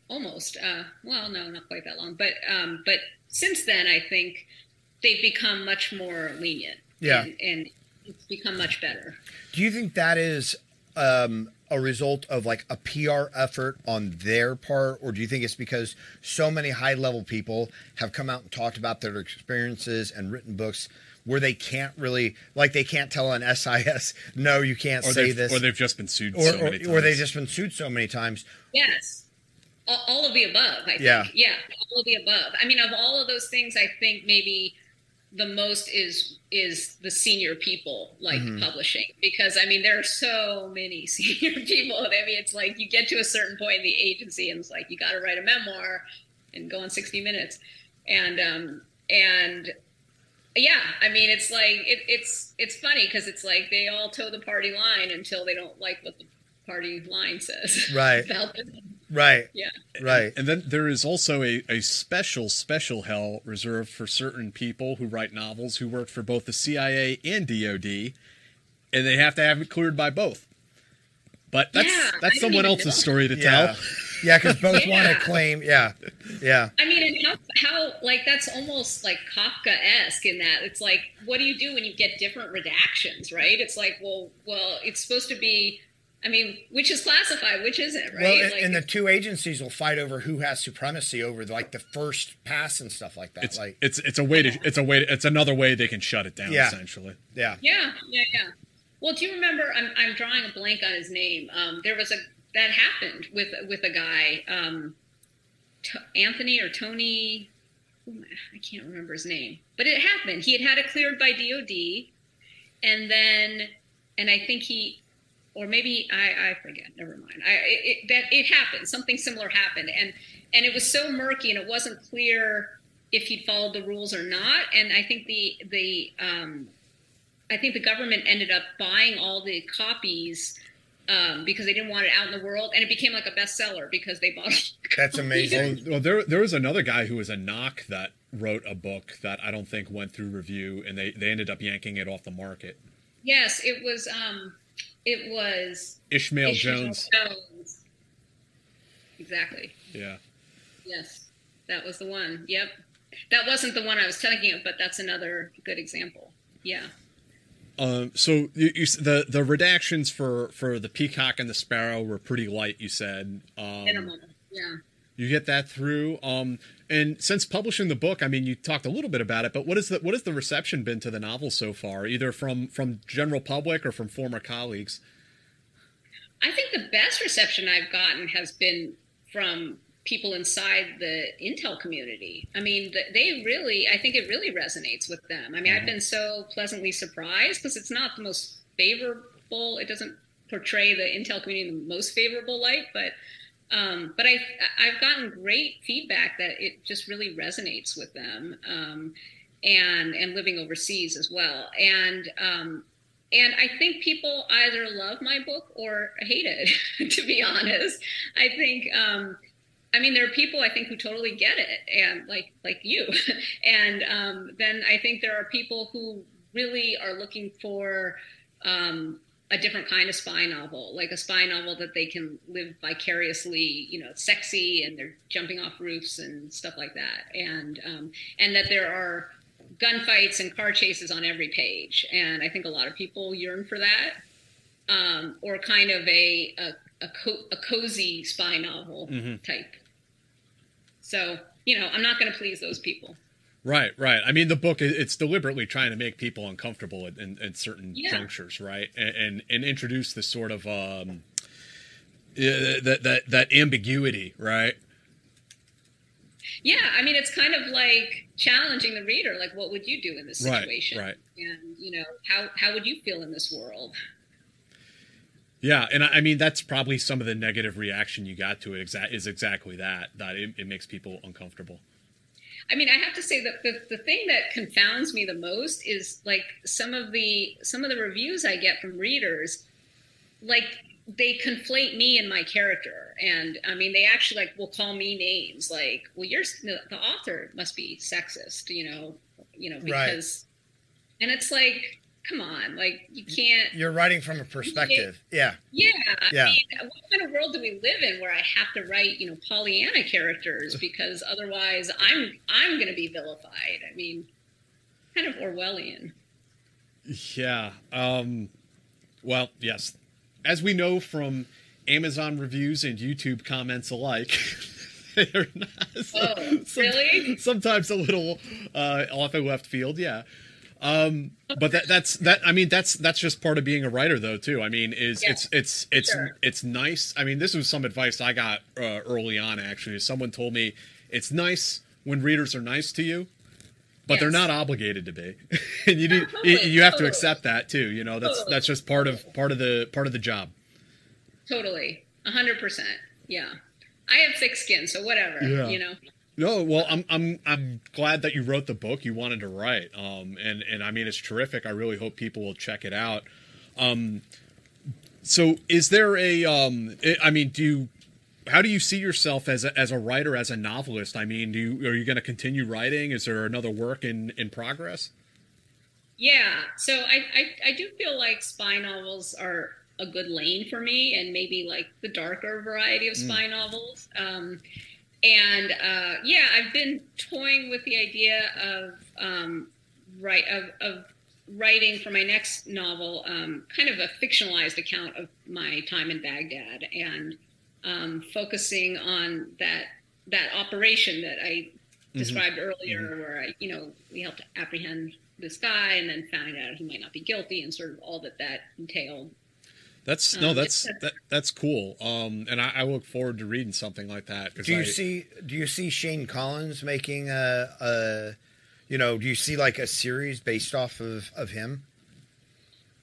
almost. Uh, well, no, not quite that long. But um, but since then, I think they've become much more lenient. Yeah. and, and it's become much better. Do you think that is um, a result of like a PR effort on their part, or do you think it's because so many high level people have come out and talked about their experiences and written books where they can't really, like, they can't tell an SIS, no, you can't Or say they've, this, or they've just been sued or, so or, many times. or they've just been sued so many times? Yes. All, all of the above, I think. Yeah. Yeah, all of the above. I mean, of all of those things, I think maybe the most is is the senior people like Mhm. publishing because I mean there are so many senior people. I mean, it's like you get to a certain point in the agency and it's like you got to write a memoir and go on 60 minutes, and um and yeah, I mean it's like it, it's it's funny because it's like they all toe the party line until they don't like what the party line says. Right. about them. Right. Yeah. Right. And then there is also a, a special, special hell reserved for certain people who write novels who work for both the CIA and DOD, and they have to have it cleared by both. But that's Yeah, that's someone else's know. story to Yeah. tell. Yeah, because both want to claim, yeah, yeah. I mean, and how, how, like, that's almost like Kafka esque in that it's like, what do you do when you get different redactions, right? It's like, well, well, it's supposed to be, I mean, which is classified, which isn't, right? Well, and- like, and the two agencies will fight over who has supremacy over like the first pass and stuff like that. It's like, it's it's a way to it's a way to, it's another way they can shut it down Yeah. essentially. yeah, yeah, yeah, yeah. Well, do you remember? I'm, I'm drawing a blank on his name. Um, there was a that happened with with a guy, um, T- Anthony or Tony. who am I I can't remember his name, but it happened. He had had it cleared by DOD, and then and I think he or maybe I, I forget. Never mind. I, it, that it happened. Something similar happened, and and it was so murky, and it wasn't clear if he'd followed the rules or not. And I think the the um, I think the government ended up buying all the copies um, because they didn't want it out in the world, and it became like a bestseller because they bought. It. That's amazing. Well, there there was another guy who was a NOC that wrote a book that I don't think went through review, and they they ended up yanking it off the market. Yes, it was. Um, it was Ishmael, Ishmael Jones. Jones. Exactly. Yeah. Yes, that was the one. Yep, that wasn't the one I was telling you, but that's another good example. Yeah. Um, so you, you, the the redactions for for the peacock and the sparrow were pretty light. You said. Um, Minimal. Yeah. You get that through. Um, and since publishing the book, I mean, you talked a little bit about it, but what is the what has the reception been to the novel so far, either from from general public or from former colleagues? I think the best reception I've gotten has been from people inside the Intel community. I mean, they really, I think it really resonates with them. I mean, mm-hmm. I've been so pleasantly surprised because it's not the most favorable. It doesn't portray the Intel community in the most favorable light, but um, but I, I've gotten great feedback that it just really resonates with them, um, and and living overseas as well. And um, and I think people either love my book or hate it. to be honest, I think. Um, I mean, there are people I think who totally get it, and like like you, and um, then I think there are people who really are looking for um, a different kind of spy novel, like a spy novel that they can live vicariously, you know, sexy and they're jumping off roofs and stuff like that, and um, and that there are gunfights and car chases on every page, and I think a lot of people yearn for that, um, or kind of a a, a, co- a cozy spy novel mm-hmm. type. So you know, I'm not going to please those people. Right, right. I mean, the book it's deliberately trying to make people uncomfortable at, in, in certain yeah. junctures, right, and, and, and introduce this sort of um, that that that ambiguity, right? Yeah, I mean, it's kind of like challenging the reader. Like, what would you do in this situation? Right, right. And you know, how how would you feel in this world? Yeah, and I mean that's probably some of the negative reaction you got to it. Exa- is exactly that that it, it makes people uncomfortable. I mean, I have to say that the, the thing that confounds me the most is like some of the some of the reviews I get from readers, like they conflate me and my character, and I mean, they actually like will call me names like, "Well, you're the, the author must be sexist," you know, you know, because, right. and it's like, come on, like you can't. You're writing from a perspective. Yeah. Yeah. Yeah. I mean, what kind of world do we live in where I have to write, you know, Pollyanna characters because otherwise I'm I'm going to be vilified. I mean, kind of Orwellian. Yeah. Um, well, yes. As we know from Amazon reviews and YouTube comments alike. they're not, oh, really? Sometimes a little uh, off in left field, yeah. Um, but that that's that. I mean, that's that's just part of being a writer, though. Too. I mean, is yeah, it's it's it's sure. it's nice. I mean, this was some advice I got uh, early on. Actually, someone told me it's nice when readers are nice to you, but yes. they're not obligated to be, and you need totally, you, you have totally. to accept that too. You know, that's totally. that's just part of part of the part of the job. Totally, a hundred percent. Yeah, I have thick skin, so whatever. Yeah. You know. No, well, I'm I'm I'm glad that you wrote the book you wanted to write. Um, and and I mean it's terrific. I really hope people will check it out. Um, so is there a um, I mean, do you how do you see yourself as a, as a writer, as a novelist? I mean, do you are you going to continue writing? Is there another work in in progress? Yeah, so I, I I do feel like spy novels are a good lane for me, and maybe like the darker variety of mm. spy mm. novels. Um, and uh, yeah, I've been toying with the idea of um, right of, of writing for my next novel, um, kind of a fictionalized account of my time in Baghdad, and um, focusing on that that operation that I mm-hmm. described earlier, mm-hmm. where I, you know, we helped apprehend this guy, and then found out he might not be guilty, and sort of all that that entailed. That's no, um, that's that, that's cool. Um, and I, I, look forward to reading something like that. Do you I, see? Do you see Shane Collins making a, a, you know, do you see like a series based off of of him?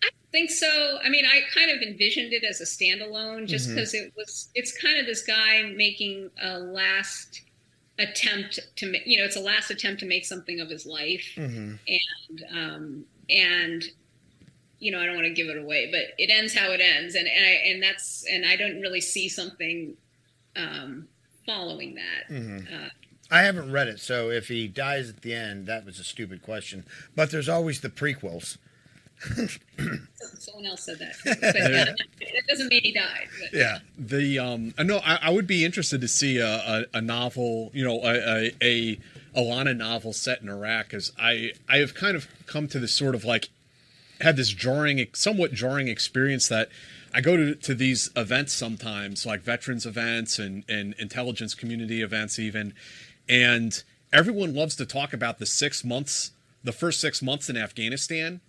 I think so. I mean, I kind of envisioned it as a standalone just because it was, it's kind of this guy making a last attempt to make, you know, it's a last attempt to make something of his life. Mm-hmm. And, um, and, you know, I don't want to give it away, but it ends how it ends. And, and I, and that's, and I don't really see something, um, following that. Mhm. Uh, I haven't read it, so if he dies at the end, that was a stupid question. But there's always the prequels. someone else said that, but uh, it doesn't mean he died. But. Yeah. The um, I know I, I would be interested to see a, a, a novel, you know, a, a a Ilana novel set in Iraq, because I I have kind of come to this sort of like had this jarring, somewhat jarring experience that I go to to these events sometimes, like veterans events and and intelligence community events even, and everyone loves to talk about the six months, the first six months in Afghanistan.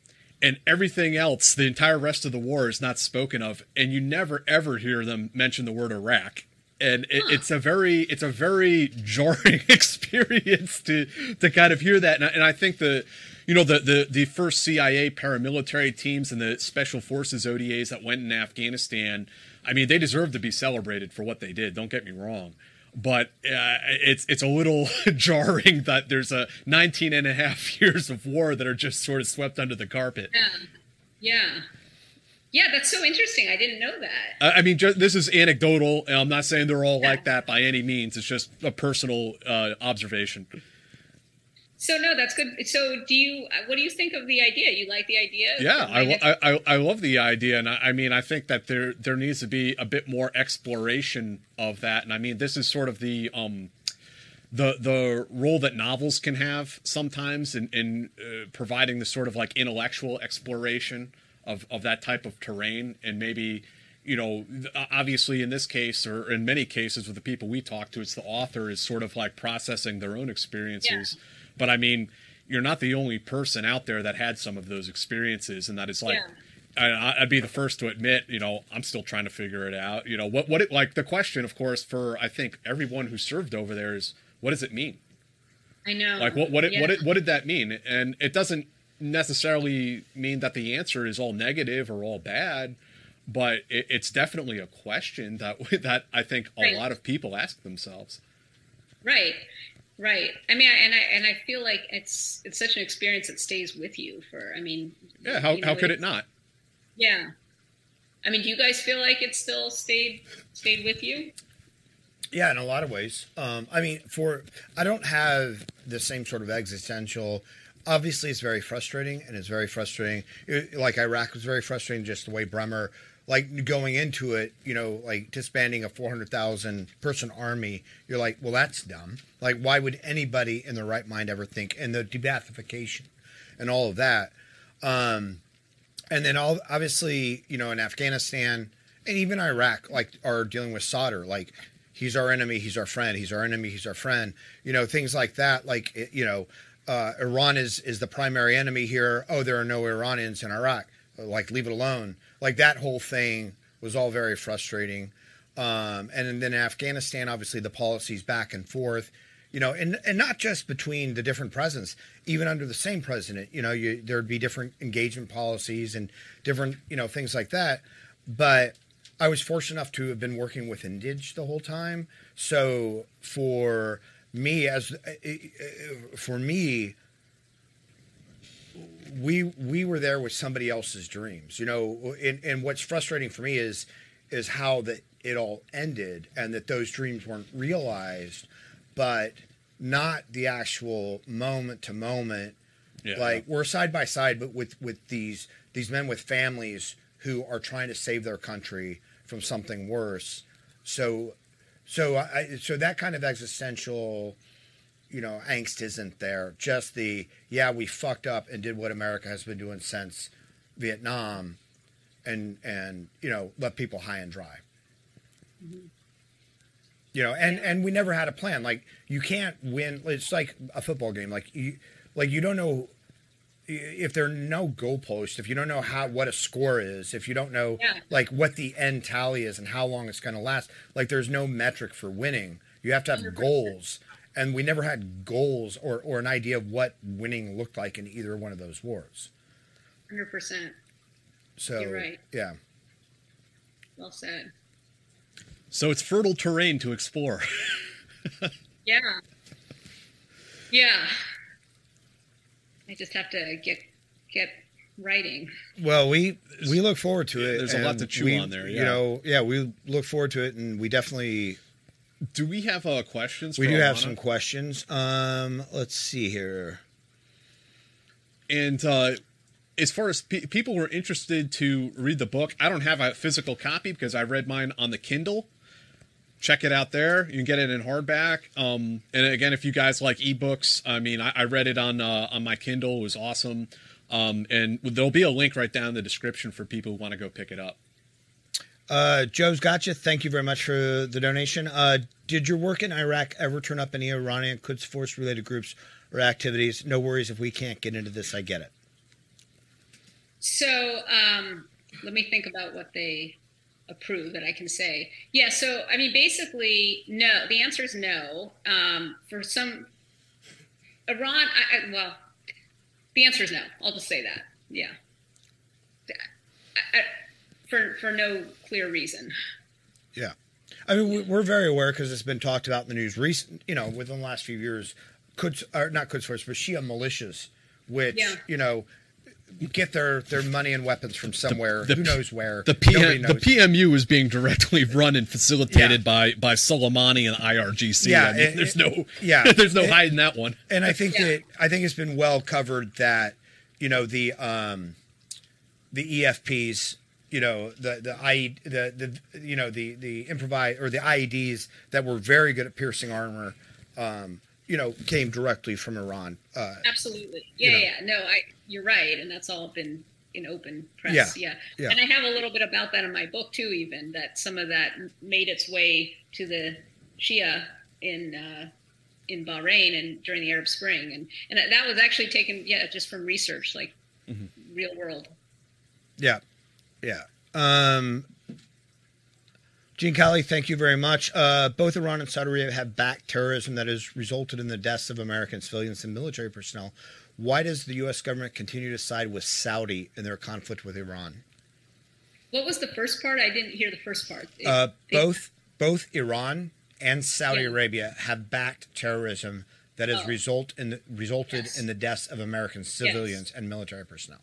And everything else, the entire rest of the war is not spoken of, and you never ever hear them mention the word Iraq. And it, it's a very, it's a very jarring experience to to kind of hear that. And I, and I think the, you know, the, the the first CIA paramilitary teams and the special forces ODAs that went in Afghanistan, I mean, they deserve to be celebrated for what they did. Don't get me wrong but uh, it's it's a little jarring that there's a 19 and a half years of war that are just sort of swept under the carpet. Yeah. Yeah. Yeah, that's so interesting. I didn't know that. I I mean, just, this is anecdotal, and I'm not saying they're all like that by any means. It's just a personal uh, observation. So no, that's good. So do you? What do you think of the idea? You like the idea? Yeah, I, I, I, I love the idea, and I, I mean, I think that there there needs to be a bit more exploration of that. And I mean, this is sort of the um, the the role that novels can have sometimes in in uh, providing the sort of like intellectual exploration of of that type of terrain, and maybe you know, obviously in this case or in many cases with the people we talk to, it's the author is sort of like processing their own experiences. But I mean, you're not the only person out there that had some of those experiences, and that is like. I, I'd be the first to admit, you know, I'm still trying to figure it out. You know, what what it like the question, of course, for I think everyone who served over there is, what does it mean? I know. Like what what it, what it, what did that mean? And it doesn't necessarily mean that the answer is all negative or all bad, but it, it's definitely a question that that I think a Right. lot of people ask themselves. Right. Right. I mean, and I and I feel like it's it's such an experience that stays with you for. I mean. Yeah, how you know, how could it not? Yeah. I mean, do you guys feel like it still stayed stayed with you? Yeah, in a lot of ways. Um, I mean, for I don't have the same sort of existential. Obviously, it's very frustrating, and it's very frustrating. It- like Iraq was very frustrating, just the way Bremer, like going into it, you know, like disbanding a four hundred thousand person army. You're like, well, that's dumb. Like, why would anybody in their right mind ever think? And the de-Baathification, and all of that. Um, and then all obviously you know in afghanistan and even iraq like are dealing with Sadr like he's our enemy he's our friend he's our enemy he's our friend you know things like that like you know uh, iran is is the primary enemy here. Oh there are no iranians in iraq. Like leave it alone. Like that whole thing was all very frustrating. Um, and then in afghanistan obviously the policies back and forth you know, and and not just between the different presidents, even under the same president, you know, you, there'd be different engagement policies and different, you know, things like that. But I was fortunate enough to have been working with indig the whole time, so for me as uh, uh, uh, for me we we were there with somebody else's dreams you know and, and what's frustrating for me is is how that it all ended and that those dreams weren't realized but not the actual moment to moment like we're side by side but with with these these men with families who are trying to save their country from something worse. So so i so that kind of existential you know angst isn't there. Just the yeah we fucked up and did what america has been doing since vietnam and and you know left people high and dry. Mm-hmm. You know and and we never had a plan. Like you can't win it's like a football game. Like you like you don't know if there are no goalposts if you don't know how what a score is if you don't know Yeah. like what the end tally is and how long it's going to last like there's no metric for winning you have to have goals and we never had goals or, or an idea of what winning looked like in either one of those wars Hundred percent. So You're right. Yeah. Well said. So it's fertile terrain to explore. Yeah. Yeah. I just have to get get writing. Well, we we look forward to it. there's a lot to chew we- on there, You know, yeah, we look forward to it, and we definitely. Do we have uh, questions? We for do have some questions. Um, let's see here. And uh, as far as pe- people who are interested to read the book, I don't have a physical copy because I read mine on the Kindle. Check it out there. You can get it in hardback. Um, and again, if you guys like ebooks, I mean, I, I read it on uh, on my Kindle. It was awesome. Um, and there'll be a link right down in the description for people who want to go pick it up. Uh, Joe's gotcha. Thank you very much for the donation. Uh, did your work in Iraq ever turn up any Iranian Quds Force related groups or activities? No worries if we can't get into this. I get it. So um, let me think about what they approve that I can say. Yeah. So I mean, basically, no. The answer is no. Um, for some, Iran. I, I, well, the answer is no. I'll just say that. Yeah. I, for for no clear reason. Yeah. I mean, we- we're very aware because it's been talked about in the news recent, you know, within the last few years, could or not Quds Force, but Shia militias, which, Yeah. you know, get their, their money and weapons from somewhere. the Who knows where? The, Nobody PM, the. PMU is being directly run and facilitated by by Soleimani and IRGC. Yeah, I mean, it- there's it- no yeah. there's no It- hiding that one. And I think that I think it's been well covered that you know the um, the EFPs, you know the the I the the you know the the improvise or the IEDs that were very good at piercing armor, um, you know, came directly from Iran. Uh, Absolutely. you Yeah, know. yeah. No, I you're right, and that's all been in open press. Yeah, Yeah. yeah. And I have a little bit about that in my book too, even that some of that made its way to the Shia in uh, in Bahrain and during the Arab Spring, and and that was actually taken, yeah, just from research, like real world. Yeah, yeah. Um, Gene Kelly, thank you very much. Uh, both Iran and Saudi Arabia have backed terrorism that has resulted in the deaths of American civilians and military personnel. Why does the U.S. government continue to side with Saudi in their conflict with Iran? What was the first part? I didn't hear the first part. It- Uh, both both Iran and Saudi Yeah. Arabia have backed terrorism that has Oh. result in the, resulted Yes. in the deaths of American civilians and military personnel.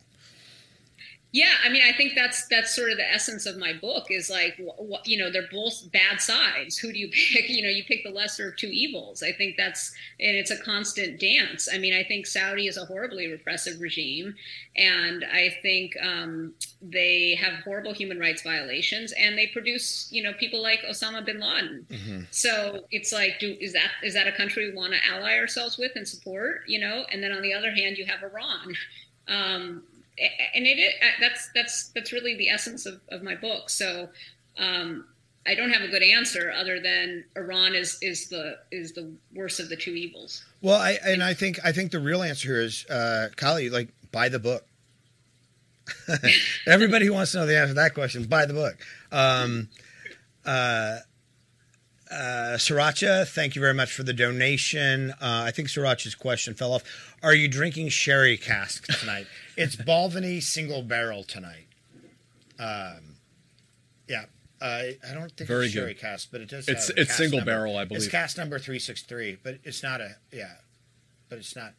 Yeah, I mean, I think that's that's sort of the essence of my book is like, wh- wh- you know, they're both bad sides. Who do you pick? You know, you pick the lesser of two evils. I think that's and it's a constant dance. I mean, I think Saudi is a horribly repressive regime, and I think um, they have horrible human rights violations, and they produce, you know, people like Osama bin Laden. So it's like, do is that is that a country we want to ally ourselves with and support? You know, and then on the other hand, you have Iran. Um, and it is, that's that's that's really the essence of, of my book. So um, I don't have a good answer other than Iran is is the is the worst of the two evils. Well, I and I think I think the real answer here is, uh, Kali, like buy the book. Everybody who wants to know the answer to that question, buy the book. Um, uh, uh, Sriracha, thank you very much for the donation. Uh, I think Sriracha's question fell off. Are you drinking sherry cask tonight? it's Balvenie single barrel tonight. Um, yeah. Uh, I don't think Very it's sherry good. cask, but it does. It's- it's single number. barrel, I believe. It's cask number three six three, but it's not a yeah, but it's not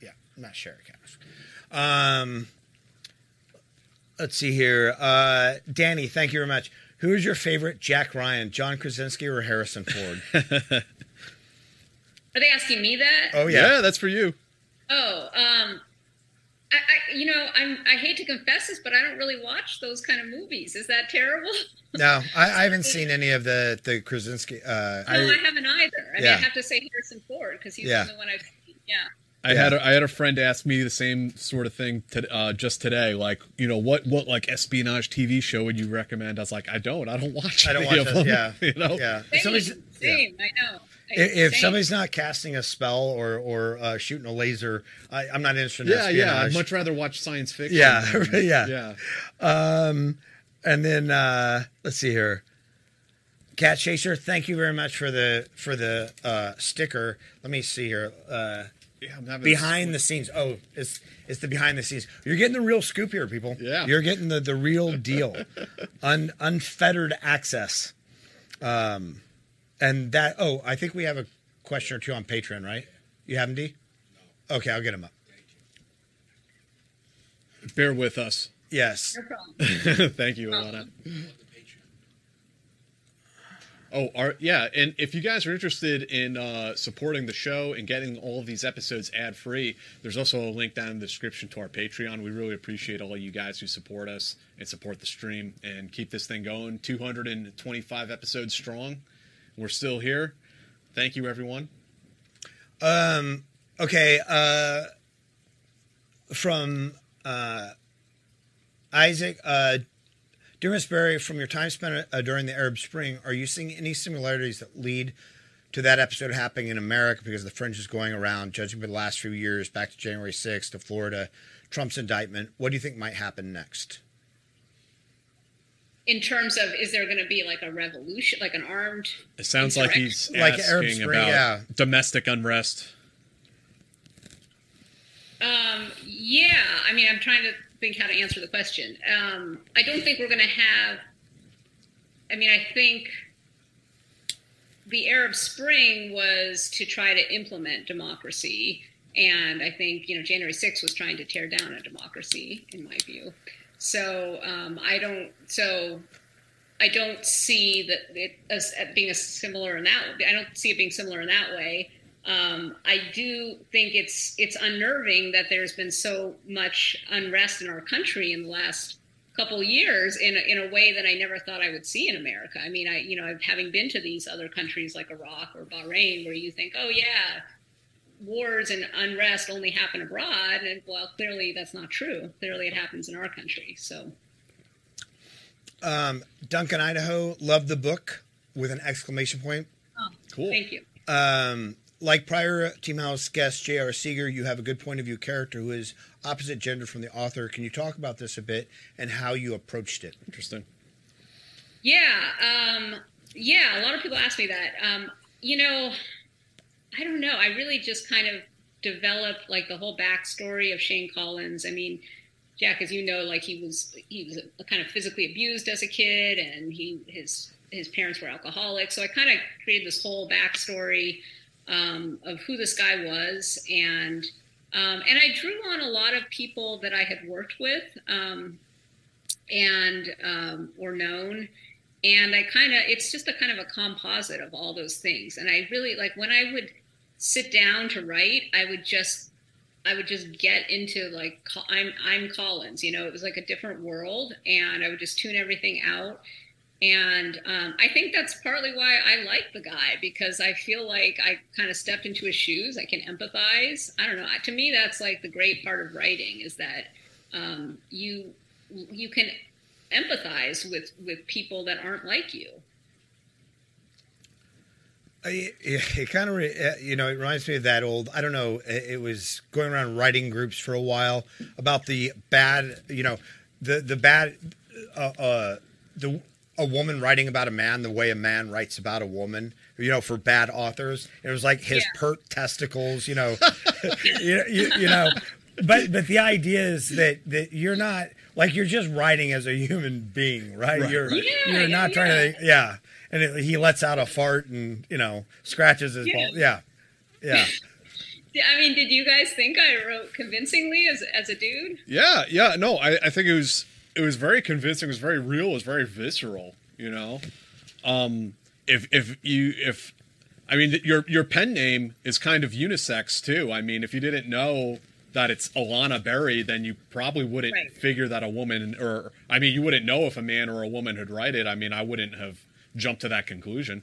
yeah, not sherry cask. Um, let's see here. Uh, Danny, thank you very much. Who is your favorite Jack Ryan, John Krasinski, or Harrison Ford? Are they asking me that? Oh yeah, yeah that's for you. Oh, um, I, I you know I'm I hate to confess this, but I don't really watch those kind of movies. Is that terrible? No, I, I haven't seen any of the the Krasinski. Uh, no, I, haven't either. I mean, I have to say Harrison Ford because he's Yeah. the one I've seen. Yeah. I Yeah. had a, I had a friend ask me the same sort of thing to, uh, just today. Like, you know, what what like espionage TV show would you recommend? I was like, I don't. I don't watch. I don't any watch of it. them, Yeah, you know. yeah. Same, Somebody's- same. I know. If, if somebody's not casting a spell or or uh, shooting a laser, I, I'm not interested. in Yeah, yeah. I'd much rather watch science fiction. Yeah, than- yeah, yeah. Um, and then uh, let's see here. Cat Chaser, thank you very much for the for the uh, sticker. Let me see here. Yeah, I'm having behind the scenes. Oh, it's it's the behind the scenes. You're getting the real scoop here, people. Yeah, you're getting the the real deal, Un, unfettered access. Um, and that. Oh, I think we have a question or two on Patreon, right? You have them, D? Okay, I'll get them up. Bear with us. Yes. No. Thank you, Ilana. Oh, yeah, and if you guys are interested in uh, supporting the show and getting all of these episodes ad free, there's also a link down in the description to our Patreon. We really appreciate all you guys who support us and support the stream and keep this thing going. 225 episodes strong. We're still here. Thank you, everyone. Um. Okay. Uh. From uh, Isaac. Dear Miss Berry, from your time spent uh, during the Arab Spring, are you seeing any similarities that lead to that episode happening in America because the fringe is going around, judging by the last few years, back to January 6th, to Florida, Trump's indictment? What do you think might happen next? In terms of, is there going to be like a revolution, like an armed? It sounds like he's Like asking Arab Spring, about yeah. domestic unrest. Um, yeah, I mean, I'm trying to think how to answer the question. Um, I don't think we're going to have. I mean, I think the Arab Spring was to try to implement democracy, and I think you know January 6th was trying to tear down a democracy, in my view. So um, I don't. So I don't see that it as being a similar in that. I don't see it being similar in that way. Um, I do think it's it's unnerving that there's been so much unrest in our country in the last couple years in a, in a way that I never thought I would see in America. I mean, I you know, having been to these other countries like Iraq or Bahrain, where you think, oh yeah, wars and unrest only happen abroad, and well, clearly that's not true. Clearly, it happens in our country. So. Um, Duncan, Idaho, loved the book with an exclamation point. Oh, cool. Thank you. Um, like prior Team House guest J.R. Seeger, you have a good point of view character who is opposite gender from the author. Can you talk about this a bit and how you approached it? Interesting. Yeah, um, yeah. A lot of people ask me that. Um, you know, I don't know. I really just kind of developed like the whole backstory of Shane Collins. I mean, Jack, as you know, like he was he was a, kind of physically abused as a kid, and he his his parents were alcoholics. So I kind of created this whole backstory um, of who this guy was, and um, and I drew on a lot of people that I had worked with um, and um, or known, and I kind of it's just a kind of a composite of all those things. And I really like when I would sit down to write, I would just I would just get into like I'm I'm Collins, you know, it was like a different world, and I would just tune everything out and um, I think that's partly why I like the guy because I feel like I kind of stepped into his shoes. I can empathize. I don't know. To me, that's like the great part of writing is that um, you you can empathize with with people that aren't like you. It, it kind of, you know, it reminds me of that old. I don't know. It was going around writing groups for a while about the bad, you know, the the bad, uh, uh the a woman writing about a man the way a man writes about a woman, you know, for bad authors. It was like his yeah. pert testicles, you know, you, you, you, know. But but the idea is that that you're not like you're just writing as a human being, right? right. You're yeah, you're not yeah. trying to yeah. And it, he lets out a fart and you know scratches his ball. Yeah, yeah. I mean, did you guys think I wrote convincingly as as a dude? Yeah, yeah. No, I, I think it was it was very convincing. It was very real. It was very visceral. You know, um, if if you if I mean your your pen name is kind of unisex too. I mean, if you didn't know that it's Ilana Berry, then you probably wouldn't right. figure that a woman or I mean, you wouldn't know if a man or a woman had write it. I mean, I wouldn't have jumped to that conclusion.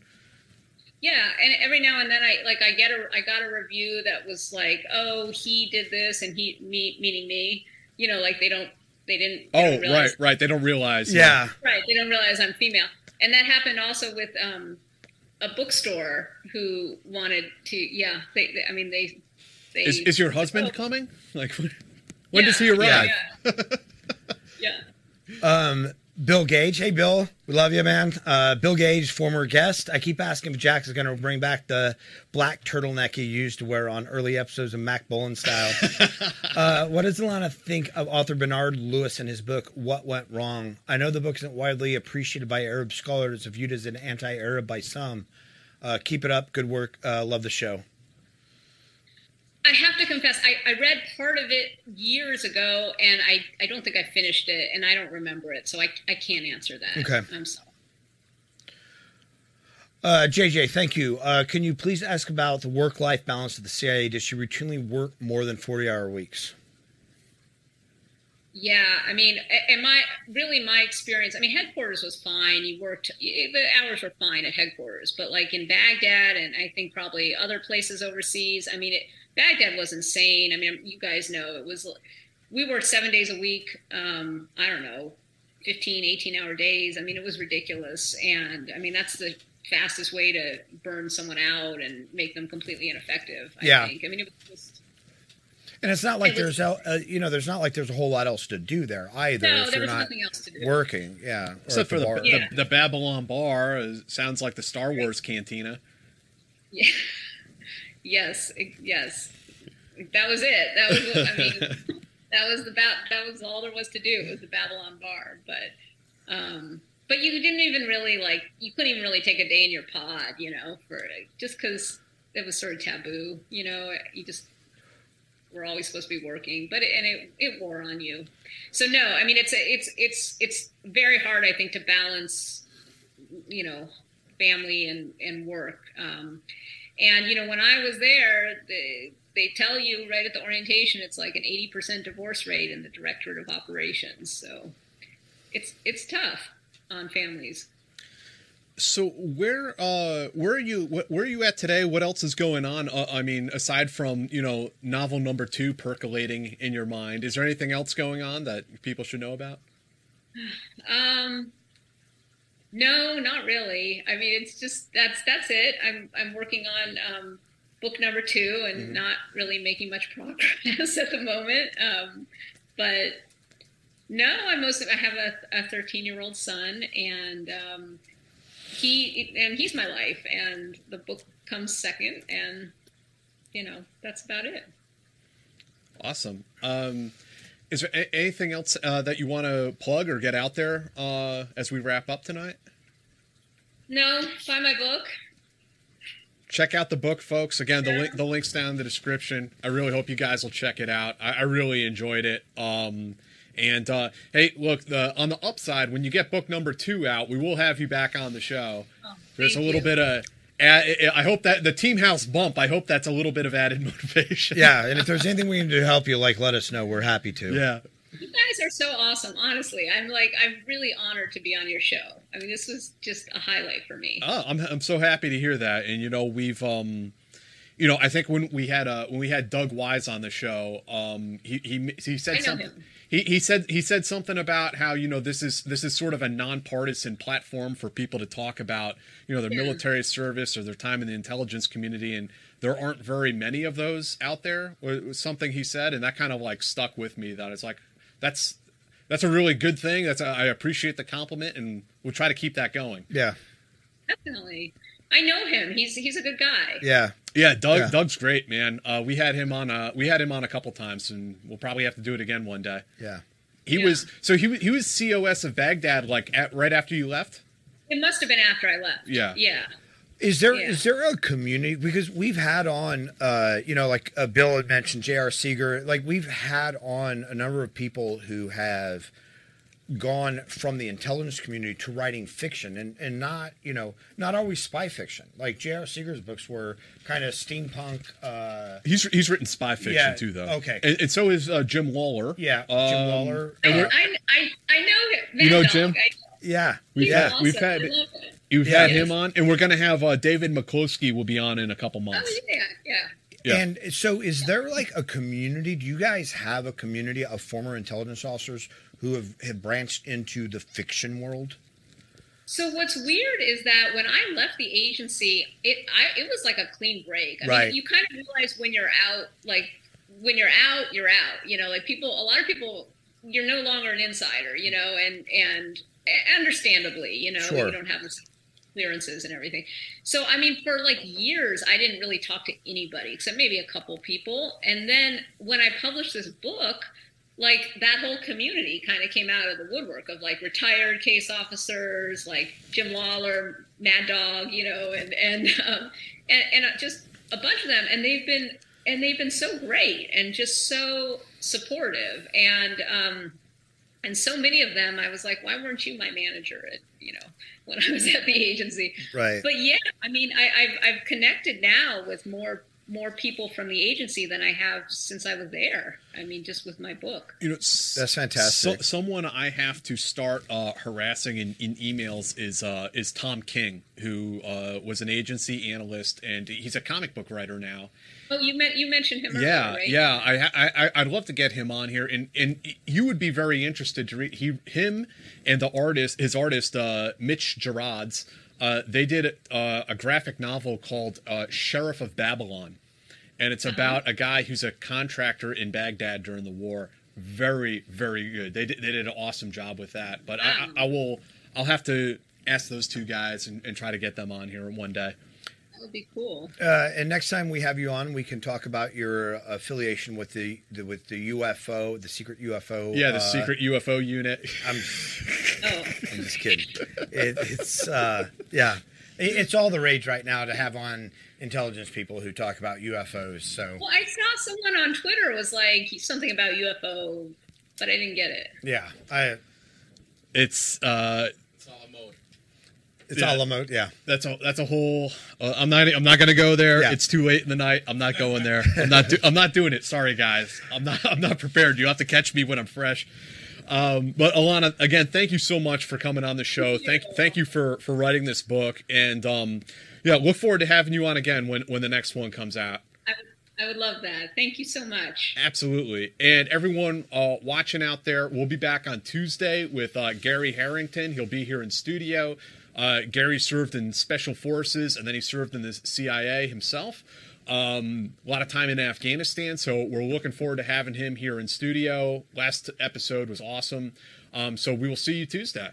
Yeah, and every now and then I like I get a I got a review that was like, "Oh, he did this and he me meaning me." You know, like they don't they didn't. They oh, realize, right, right. They don't realize. Yeah. Right. They don't realize I'm female, and that happened also with um, a bookstore who wanted to. Yeah. They, they I mean, they. they is, is your husband oh. coming? Like, when, when yeah, does he arrive? Yeah. yeah. Um, Bill Gage. Hey, Bill. We love you, man. Uh, Bill Gage, former guest. I keep asking if Jack is going to bring back the black turtleneck he used to wear on early episodes of Mack Bolan style. uh, what does Ilana think of author Bernard Lewis and his book, What Went Wrong? I know the book isn't widely appreciated by Arab scholars, it's viewed as an anti Arab by some. Uh, keep it up. Good work. Uh, love the show. I have to confess, I, I read part of it years ago, and I, I don't think I finished it, and I don't remember it, so I, I can't answer that. Okay. I'm sorry. Uh, JJ, thank you. Uh, can you please ask about the work life balance of the CIA? Does she routinely work more than 40 hour weeks? Yeah, I mean, and my really my experience. I mean, headquarters was fine. You worked the hours were fine at headquarters, but like in Baghdad and I think probably other places overseas. I mean, it, Baghdad was insane. I mean, you guys know it was. We worked seven days a week. Um, I don't know, 15, 18 hour days. I mean, it was ridiculous. And I mean, that's the fastest way to burn someone out and make them completely ineffective. I Yeah. think. I mean, it was just And it's not like It was- there's, el- uh, you know, there's not like there's a whole lot else to do there either. No, if there you're was not nothing else to do. Working, yeah. or Except at for the, bar. the, the Babylon Bar, uh, sounds like the Star Wars cantina. Yeah. yes. Yes. That was it. That was. what- I mean, that was the ba- That was all there was to do. It was the Babylon Bar, but. um but you didn't even really like you couldn't even really take a day in your pod you know for just because it was sort of taboo you know you just were always supposed to be working but it, and it, it wore on you so no i mean it's a, it's it's it's very hard i think to balance you know family and and work um and you know when i was there the, they tell you right at the orientation it's like an 80% divorce rate in the directorate of operations so it's it's tough on families So where uh where are you wh- where are you at today? What else is going on? Uh, I mean, aside from you know novel number two percolating in your mind, is there anything else going on that people should know about? Um, no, not really. I mean, it's just that's that's it. I'm I'm working on um, book number two and Mhm. not really making much progress at the moment. Um, but no, I most I have a 13 year old son, and um, he and he's my life, and the book comes second, and you know that's about it. Awesome. Um, is there a- anything else uh, that you want to plug or get out there uh, as we wrap up tonight? No, buy my book. check out the book, folks. Again, the link the link's down in the description. I really hope you guys will check it out. I, I really enjoyed it. Um, and uh, hey, look, the on the upside, when you get book number two out, we will have you back on the show. There's a little you. bit of. Add- I hope that the team house bump. I hope that's a little bit of added motivation. Yeah, and if there's anything we can do to help you, like, let us know. We're happy to. Yeah. You guys are so awesome. Honestly, I'm like I'm really honored to be on your show. I mean, this was just a highlight for me. Oh, I'm I'm so happy to hear that. And you know, we've um you know, I think when we had uh when we had Doug Wise on the show, um he he he said I know something him. He, he said he said something about how you know this is this is sort of a nonpartisan platform for people to talk about you know their Yeah. military service or their time in the intelligence community and there aren't very many of those out there was something he said and that kind of like stuck with me that it's like that's that's a really good thing that's I appreciate the compliment and we'll try to keep that going Yeah. Definitely, I know him. He's he's a good guy. Yeah. Yeah, Doug. Yeah. Doug's great, man. Uh, we had him on. Uh, we had him on a couple times, and we'll probably have to do it again one day. Yeah. He was so he he was COS of Baghdad like at, right after you left. It must have been after I left. Yeah. Yeah. Is there is Yeah. there a community because we've had on uh you know like uh, Bill had mentioned J.R. Seeger like we've had on a number of people who have gone from the intelligence community to writing fiction and and not you know not always spy fiction like J.R. Seeger's books were kind of steampunk uh He's he's written spy fiction Yeah, too, though. okay. and, and so is uh, Jim Lawler Yeah, Jim Um, Lawler. and I, I, I, I know him. You know Mad Jim? Dog. I, yeah We've he's had we've had I love it. you've Yeah. had him on, and we're gonna have uh, David McCloskey will be on in a couple months. Oh yeah, yeah. Yeah. And so, is there like a community? Do you guys have a community of former intelligence officers who have, have branched into the fiction world? So what's weird is that when I left the agency, it I, it was like a clean break. I Right. mean, you kind of realize when you're out, like when you're out, you're out. You know, like people, a lot of people, you're no longer an insider. You know, and and understandably, you know, Sure. you don't have the clearances and everything. So, I mean, for like years, I didn't really talk to anybody except maybe a couple people. And then when I published this book, like that whole community kind of came out of the woodwork of like retired case officers, like Jim Lawler, Mad Dog, you know, and and um, and, and just a bunch of them, and they've been and they've been so great and just so supportive and um, and so many of them, I was like, why weren't you my manager at you know when I was at the agency? Right. But yeah, I mean, I, I've I've connected now with more more people from the agency than I have since I was there. I mean, just with my book. You know, That's fantastic. So, someone I have to start uh, harassing in, in emails is uh, is Tom King, who uh, was an agency analyst, and he's a comic book writer now. Oh, you meant you mentioned him earlier, Yeah, right? yeah. I, I I'd love to get him on here, and and you would be very interested to read he him and the artist his artist uh, Mitch Gerads. Uh, they did uh, a graphic novel called uh, Sheriff of Babylon, and it's about a guy who's a contractor in Baghdad during the war. Very, very good. They did, they did an awesome job with that. But I, I, I will I'll have to ask those two guys and, and try to get them on here one day. That would be cool. Uh, and next time we have you on, we can talk about your affiliation with the, the with the UFO, the secret UFO. Yeah, the uh, secret UFO unit. I'm, I'm just kidding. It, it's uh, yeah, It- it's all the rage right now to have on intelligence people who talk about UFOs. So Well, I saw someone on Twitter was like something about UFO, but I didn't get it. yeah, I It's uh, it's all a mode. It's yeah, all a mode. Yeah, That's a that's a whole. Uh, I'm not I'm not gonna go there. It's too late in the night. I'm not going there. I'm not do, I'm not doing it. Sorry guys. I'm not I'm not prepared. You have to catch me when I'm fresh. Um, but Ilana, again, thank you so much for coming on the show. Thank thank you for for writing this book, and um, yeah, look forward to having you on again when when the next one comes out. I would, I would love that. Thank you so much. Absolutely. And everyone uh, watching out there, we'll be back on Tuesday with uh, Gary Harrington. He'll be here in studio. Uh, Gary served in special forces and then he served in the CIA himself. Um, a lot of time in Afghanistan, so we're looking forward to having him here in studio. Last episode was awesome. Um, so we will see you Tuesday.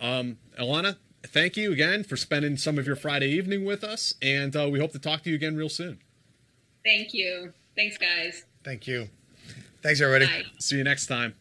Um, Ilana, thank you again for spending some of your Friday evening with us, and uh, we hope to talk to you again real soon. Thank you. Thanks, guys. thank you. Thanks everybody. Bye. See you next time.